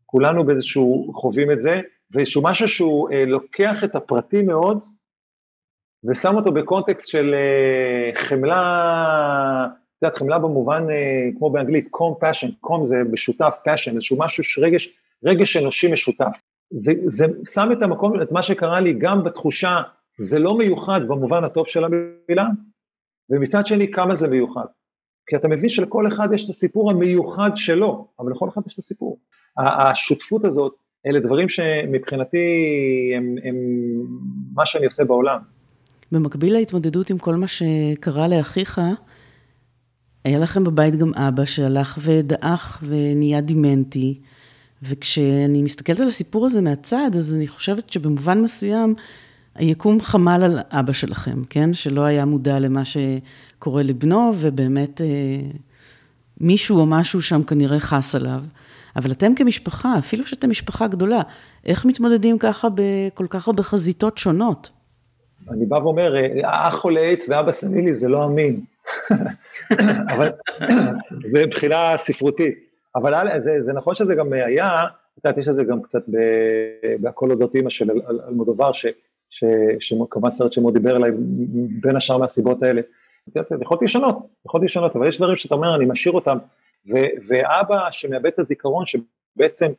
כולנו באיזשהו חווים את זה, ואיזשהו משהו שהוא אה, לוקח את הפרטי מאוד, ושם אותו בקונטקסט של אה, חמלה, את יודעת, חמלה במובן, אה, כמו באנגלית, compassion, com זה משותף, passion, איזשהו משהו, רגש, רגש אנושי משותף. זה, זה שם את המקום, את מה שקרה לי גם בתחושה, זה לא מיוחד במובן הטוב של המילה, ומצד שני כמה זה מיוחד. כי אתה מבין שלכל אחד יש את הסיפור המיוחד שלו, אבל לכל אחד יש את הסיפור. השותפות הזאת, אלה דברים שמבחינתי הם, הם מה שאני עושה בעולם.
במקביל להתמודדות עם כל מה שקרה לאחיך, היה לכם בבית גם אבא שהלך ודעך ונהיה דימנטי, וכשאני מסתכלת על הסיפור הזה מהצד, אז אני חושבת שבמובן מסוים, היקום חמל על אבא שלכם, כן? שלא היה מודע למה שקורה לבנו, ובאמת אה, מישהו או משהו שם כנראה חס עליו. אבל אתם כמשפחה, אפילו שאתם משפחה גדולה, איך מתמודדים ככה בכל כך הרבה חזיתות שונות?
אני בא ואומר, אה, אח חולה עץ ואבא סנילי זה לא אמין. אבל זה מבחינה ספרותית. אבל זה, זה נכון שזה גם היה, את יודעת, יש לזה גם קצת בהכל אודות אימא של אלמודובר, שכמובן סרט שמאוד דיבר אליי בין השאר מהסיבות האלה. יכולתי לשנות, יכולתי לשנות, אבל יש דברים שאתה אומר, אני משאיר אותם, ו, ואבא שמאבד את הזיכרון, שבעצם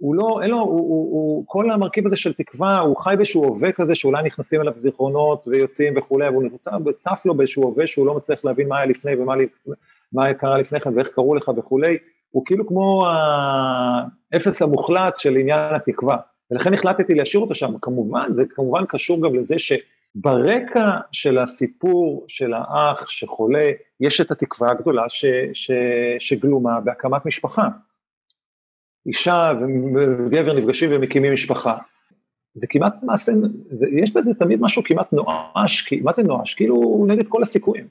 הוא לא, אין לו, הוא, הוא, הוא, כל המרכיב הזה של תקווה, הוא חי באיזשהו הווה כזה שאולי נכנסים אליו זיכרונות ויוצאים וכולי, והוא צף לו באיזשהו הווה שהוא לא מצליח להבין מה היה לפני ומה מה קרה לפני כן ואיך קראו לך וכולי, הוא כאילו כמו האפס המוחלט של עניין התקווה, ולכן החלטתי להשאיר אותו שם, כמובן, זה כמובן קשור גם לזה שברקע של הסיפור של האח שחולה, יש את התקווה הגדולה ש, ש, שגלומה בהקמת משפחה. אישה וגבר נפגשים ומקימים משפחה. זה כמעט מעשה, זה, יש בזה תמיד משהו כמעט נואש, כי, מה זה נואש? כאילו נגד כל הסיכויים.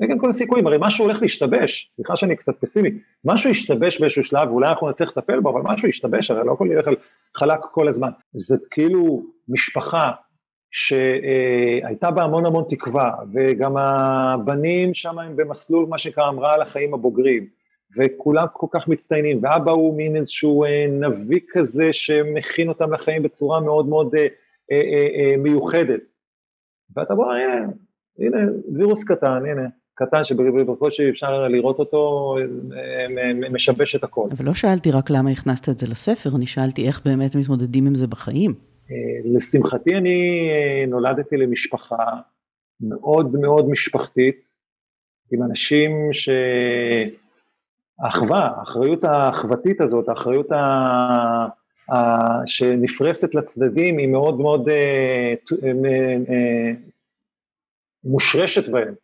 נגד כל הסיכויים, הרי משהו הולך להשתבש, סליחה שאני קצת פסימי, משהו ישתבש באיזשהו שלב, ואולי אנחנו נצטרך לטפל בו, אבל משהו ישתבש, הרי לא הכל ילך על חלק כל הזמן. זאת כאילו משפחה שהייתה בה המון המון תקווה, וגם הבנים שם הם במסלול, מה שנקרא, אמרה על החיים הבוגרים. וכולם כל כך מצטיינים, ואבא הוא מין איזשהו אה, נביא כזה שמכין אותם לחיים בצורה מאוד מאוד אה, אה, מיוחדת. ואתה בוא, הנה, הנה, וירוס קטן, הנה, קטן שבקושי אפשר לראות אותו, משבש את הכל.
אבל לא שאלתי רק למה הכנסת את זה לספר, אני שאלתי איך באמת מתמודדים עם זה בחיים.
לשמחתי אני נולדתי למשפחה מאוד מאוד משפחתית, עם אנשים ש... האחווה, האחריות האחוותית הזאת, האחריות ה... ה... שנפרסת לצדדים היא מאוד מאוד אה, אה, מושרשת בהם.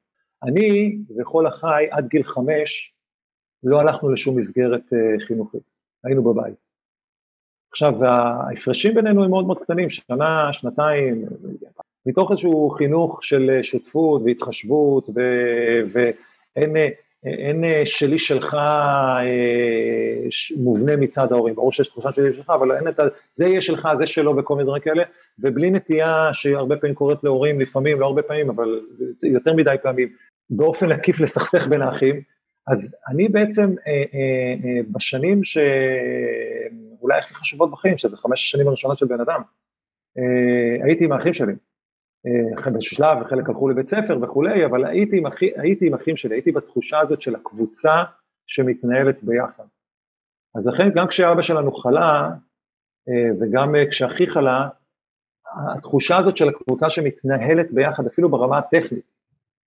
אני וכל אחי עד גיל חמש לא הלכנו לשום מסגרת אה, חינוכית, היינו בבית. עכשיו ההפרשים בינינו הם מאוד מאוד קטנים, שנה, שנתיים, מתוך איזשהו חינוך של שותפות והתחשבות. ואין אין אה, שלי שלך אה, מובנה מצד ההורים, ברור שיש תחושה שלי שלך, אבל אין את ה... זה יהיה שלך, זה שלו וכל מיני דברים כאלה, ובלי נטייה שהרבה פעמים קורית להורים, לפעמים, לא הרבה פעמים, אבל יותר מדי פעמים, באופן עקיף לסכסך בין האחים, אז אני בעצם אה, אה, אה, בשנים שאולי הכי חשובות בחיים, שזה חמש השנים הראשונות של בן אדם, אה, הייתי עם האחים שלי. אה, באיזשהו שלב, וחלק הלכו לבית ספר וכולי, אבל הייתי עם, אחי, הייתי עם אחים שלי, הייתי בתחושה הזאת של הקבוצה שמתנהלת ביחד. אז לכן גם כשאבא שלנו חלה, אה, וגם אה, כשאחי חלה, התחושה הזאת של הקבוצה שמתנהלת ביחד, אפילו ברמה הטכנית,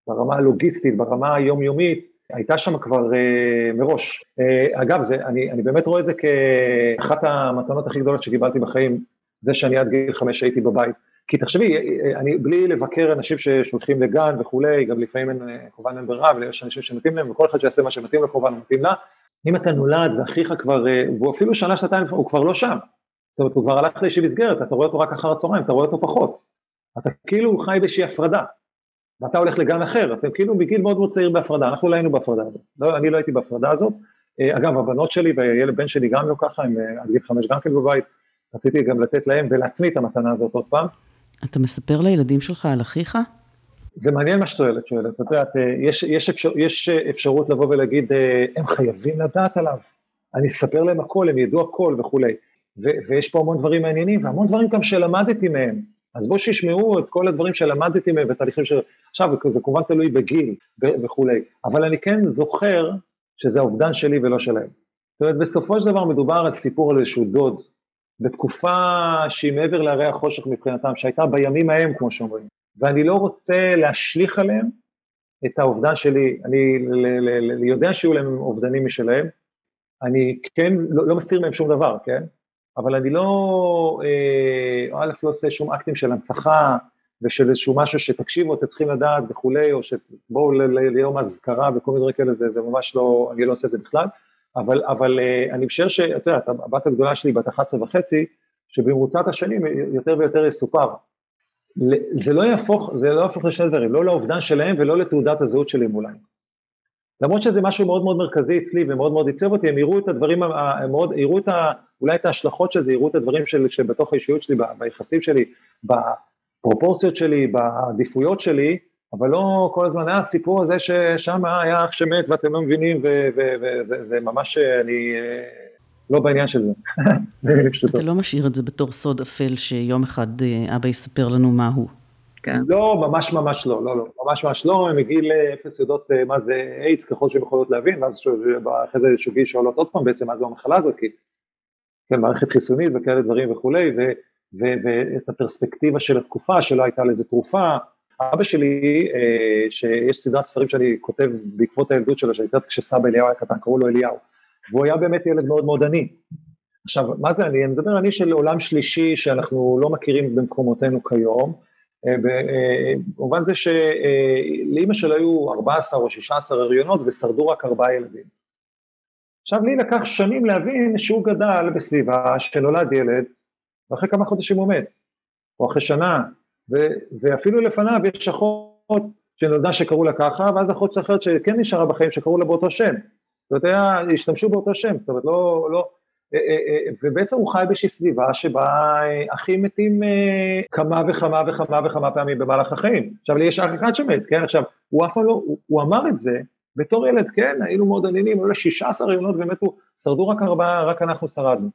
ברמה הלוגיסטית, ברמה היומיומית, הייתה שם כבר אה, מראש. אה, אגב, זה, אני, אני באמת רואה את זה כאחת המתנות הכי גדולות שקיבלתי בחיים, זה שאני עד גיל חמש הייתי בבית. כי תחשבי, אני, בלי לבקר אנשים ששולחים לגן וכולי, גם לפעמים אין, כמובן אין ברירה, ויש אנשים שמתאים להם, וכל אחד שיעשה מה שמתאים לו כמובן, מתאים לה. אם אתה נולד ואחיך כבר, והוא אפילו שנה, שנתיים, הוא כבר לא שם. זאת אומרת, הוא כבר הלך לאיזושהי מסגרת, אתה רואה אותו רק אחר הצהריים, אתה רואה אותו פחות. אתה כאילו חי באיזושהי הפרדה, ואתה הולך לגן אחר, אתם כאילו בגיל מאוד מאוד צעיר בהפרדה, אנחנו לא היינו בהפרדה הזאת. לא, אני לא הייתי בהפרדה הזאת. אגב, הבנות שלי והילד בן שלי גם לא ככה, הם עד גיל חמש גם כן בבית. רציתי גם לתת להם ולעצמי את המתנה הזאת עוד פעם.
אתה מספר לילדים שלך על אחיך?
זה מעניין מה שאת שואלת, את יודעת, אה, יש, יש, אפשר, יש אפשרות לבוא ולהגיד, אה, הם חייבים לדעת עליו, אני אספר להם הכל, הם ידעו הכל וכולי, ו, ויש פה המון דברים מעניינים, והמון דברים גם שלמדתי מהם, אז בואו שישמעו את כל הדברים שלמדתי מהם ותהליכים של... עכשיו, זה כמובן תלוי בגיל וכולי, אבל אני כן זוכר שזה האובדן שלי ולא שלהם. זאת אומרת, בסופו של דבר מדובר על סיפור על איזשהו דוד, בתקופה שהיא מעבר להרי החושך מבחינתם, שהייתה בימים ההם, כמו שאומרים, ואני לא רוצה להשליך עליהם את האובדן שלי, אני יודע שיהיו להם אובדנים משלהם, אני כן, לא, לא מסתיר מהם שום דבר, כן? אבל אני לא, אה, א', לא עושה שום אקטים של הנצחה ושל איזשהו משהו שתקשיבו, אתם צריכים לדעת וכולי, או שבואו ליום אזכרה וכל מיני דברים כאלה, זה, זה ממש לא, אני לא עושה את זה בכלל, אבל, אבל אה, אני משער שאת יודעת, הבת הגדולה שלי בת 11 וחצי, שבמרוצת השנים יותר ויותר יסופר. זה לא יהפוך, זה לא יהפוך לשני דברים, לא לאובדן שלהם ולא לתעודת הזהות שלי מולם. למרות שזה משהו מאוד מאוד מרכזי אצלי ומאוד מאוד עיצב אותי, הם יראו את הדברים, הם מאוד, יראו את ה, אולי את ההשלכות של זה, יראו את הדברים של, שבתוך האישיות שלי, ביחסים שלי, בפרופורציות שלי, בעדיפויות שלי, אבל לא כל הזמן היה אה, הסיפור הזה ששם היה אח שמת ואתם לא מבינים, וזה ממש, אני לא בעניין של זה. (laughs)
אתה לא משאיר את זה בתור סוד אפל שיום אחד אה, אבא יספר לנו מה הוא.
כן. לא, ממש ממש לא, לא, לא, ממש ממש לא, הם מגיל אפס יודעות אה, מה זה איידס ככל שהן יכולות להבין, ואז אחרי זה שוגי שואלות עוד פעם בעצם מה זה המחלה הזאת, כי כן, מערכת חיסונית וכאלה דברים וכולי, ו, ואת הפרספקטיבה של התקופה שלא הייתה לזה תרופה. אבא שלי, אה, שיש סדרת ספרים שאני כותב בעקבות הילדות שלו, שהייתה כשסבא אליהו היה קטן, קראו לו אליהו, והוא היה באמת ילד מאוד מאוד עני. עכשיו, מה זה עני? אני מדבר עני של עולם שלישי שאנחנו לא מכירים במקומותינו כיום, אה, אה, במובן זה שלאימא שלו היו 14 או 16 הריונות ושרדו רק ארבעה ילדים. עכשיו לי לקח שנים להבין שהוא גדל בסביבה שנולד ילד ואחרי כמה חודשים הוא מת, או אחרי שנה, ו- ואפילו לפניו יש אחות שנולדה שקראו לה ככה, ואז אחות אחרת שכן נשארה בחיים שקראו לה באותו שם. זאת אומרת, השתמשו באותו שם, זאת אומרת, לא, לא, אה, אה, אה, ובעצם הוא חי באיזושהי סביבה שבה אחים מתים כמה וכמה וכמה וכמה פעמים במהלך החיים. עכשיו לי יש אח אחד שמת, כן, עכשיו, הוא אף פעם לא, הוא, הוא אמר את זה בתור ילד, כן, היינו מאוד עניינים, היו לו 16 יונות ומתו, שרדו רק ארבעה, רק אנחנו שרדנו.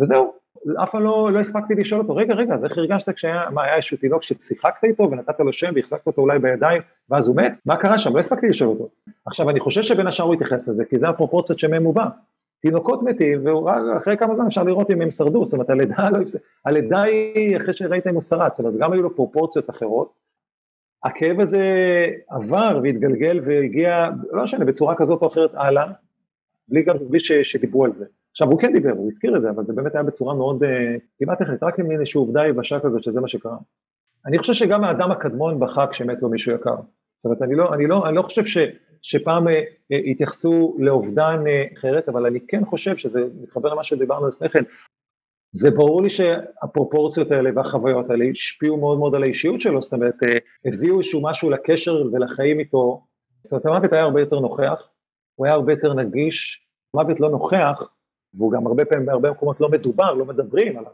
וזהו, אף פעם לא, לא הספקתי לשאול אותו, רגע, רגע, אז איך הרגשת כשהיה, מה, היה איזשהו תינוק ששיחקת איתו ונתת לו שם והחזקת אותו אולי בידיים ואז הוא מת? מה קרה שם? לא הספקתי לשאול אותו. עכשיו, אני חושב שבין השאר הוא התייחס לזה, כי זה הפרופורציות שמהם הוא בא. תינוקות מתים, ואחרי כמה זמן אפשר לראות אם הם שרדו, זאת אומרת הלידה לא הפסק, הלידה היא אחרי שראית אם הוא שרד, זאת אומרת גם היו לו פרופורציות אחרות. הכאב הזה עבר והתגלגל והגיע, לא משנה, בצורה כזאת או אחרת הלאה, בלי גם, בלי ש, שדיברו על זה. עכשיו הוא כן דיבר, הוא הזכיר את זה, אבל זה באמת היה בצורה מאוד, אה, כמעט טכנית, רק עם איזושהי עובדה יבשה כזאת שזה מה שקרה. אני חושב שגם האדם הקדמון בכה כשמת לו מישהו יקר. זאת אומרת, אני לא, אני לא, אני לא חושב ש... שפעם אה, אה, התייחסו לאובדן אה, אחרת, אבל אני כן חושב שזה מתחבר למה שדיברנו לפני כן, זה ברור לי שהפרופורציות האלה והחוויות האלה השפיעו מאוד מאוד על האישיות שלו, זאת אומרת, הביאו איזשהו משהו לקשר ולחיים איתו, זאת אומרת, המוות היה הרבה יותר נוכח, הוא היה הרבה יותר נגיש, מוות לא נוכח, והוא גם הרבה פעמים בהרבה מקומות לא מדובר, לא מדברים עליו.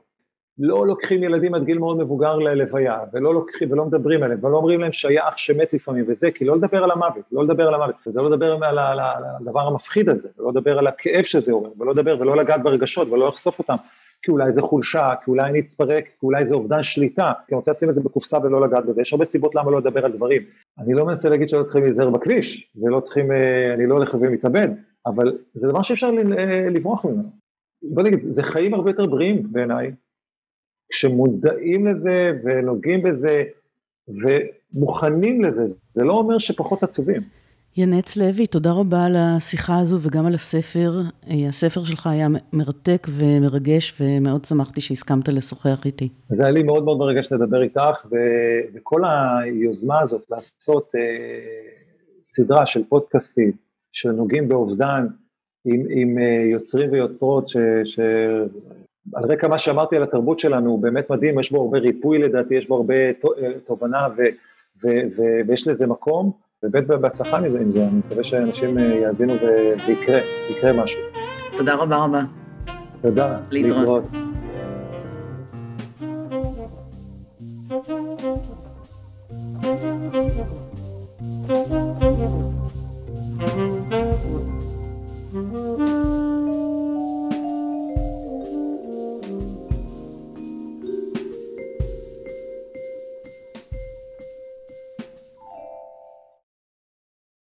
לא לוקחים ילדים עד גיל מאוד מבוגר ללוויה, ולא לוקחים ולא מדברים עליהם, ולא אומרים להם שהיה אח שמת לפעמים וזה, כי לא לדבר על המוות, לא לדבר על המוות, וזה לא לדבר על, על, על הדבר המפחיד הזה, ולא לדבר על הכאב שזה עורר, ולא לדבר ולא לגעת ברגשות ולא לחשוף אותם, כי אולי זה חולשה, כי אולי אני אתפרק, כי אולי זה אובדן שליטה, כי אני רוצה לשים את זה בקופסה ולא לגעת בזה, יש הרבה סיבות למה לא לדבר על דברים. אני לא מנסה להגיד שלא צריכים להיזהר בכביש, ולא צריכים, אה, אני לא הולך ומתאבד, אבל זה דבר שאפשר אה, לברוח ממנו. בוא נגיד, זה חיים הרבה יותר בריאים בעיניי, כשמודעים לזה ונוגעים בזה ומוכנים לזה, זה לא אומר שפחות עצובים.
ינץ לוי, תודה רבה על השיחה הזו וגם על הספר. הספר שלך היה מרתק ומרגש ומאוד שמחתי שהסכמת לשוחח איתי.
זה היה לי מאוד מאוד מרגש לדבר איתך ו- וכל היוזמה הזאת לעשות אה, סדרה של פודקאסטים שנוגעים באובדן עם, עם אה, יוצרים ויוצרות ש- ש- על רקע מה שאמרתי על התרבות שלנו, הוא באמת מדהים, יש בו הרבה ריפוי לדעתי, יש בו הרבה אה, תובנה ו, ו, ו, ויש לזה מקום, ובאמת בהצלחה מזה עם זה, אני מקווה שאנשים אה, יאזינו ויקרה, יקרה משהו.
תודה רבה רבה.
תודה,
להתראות. להתראות.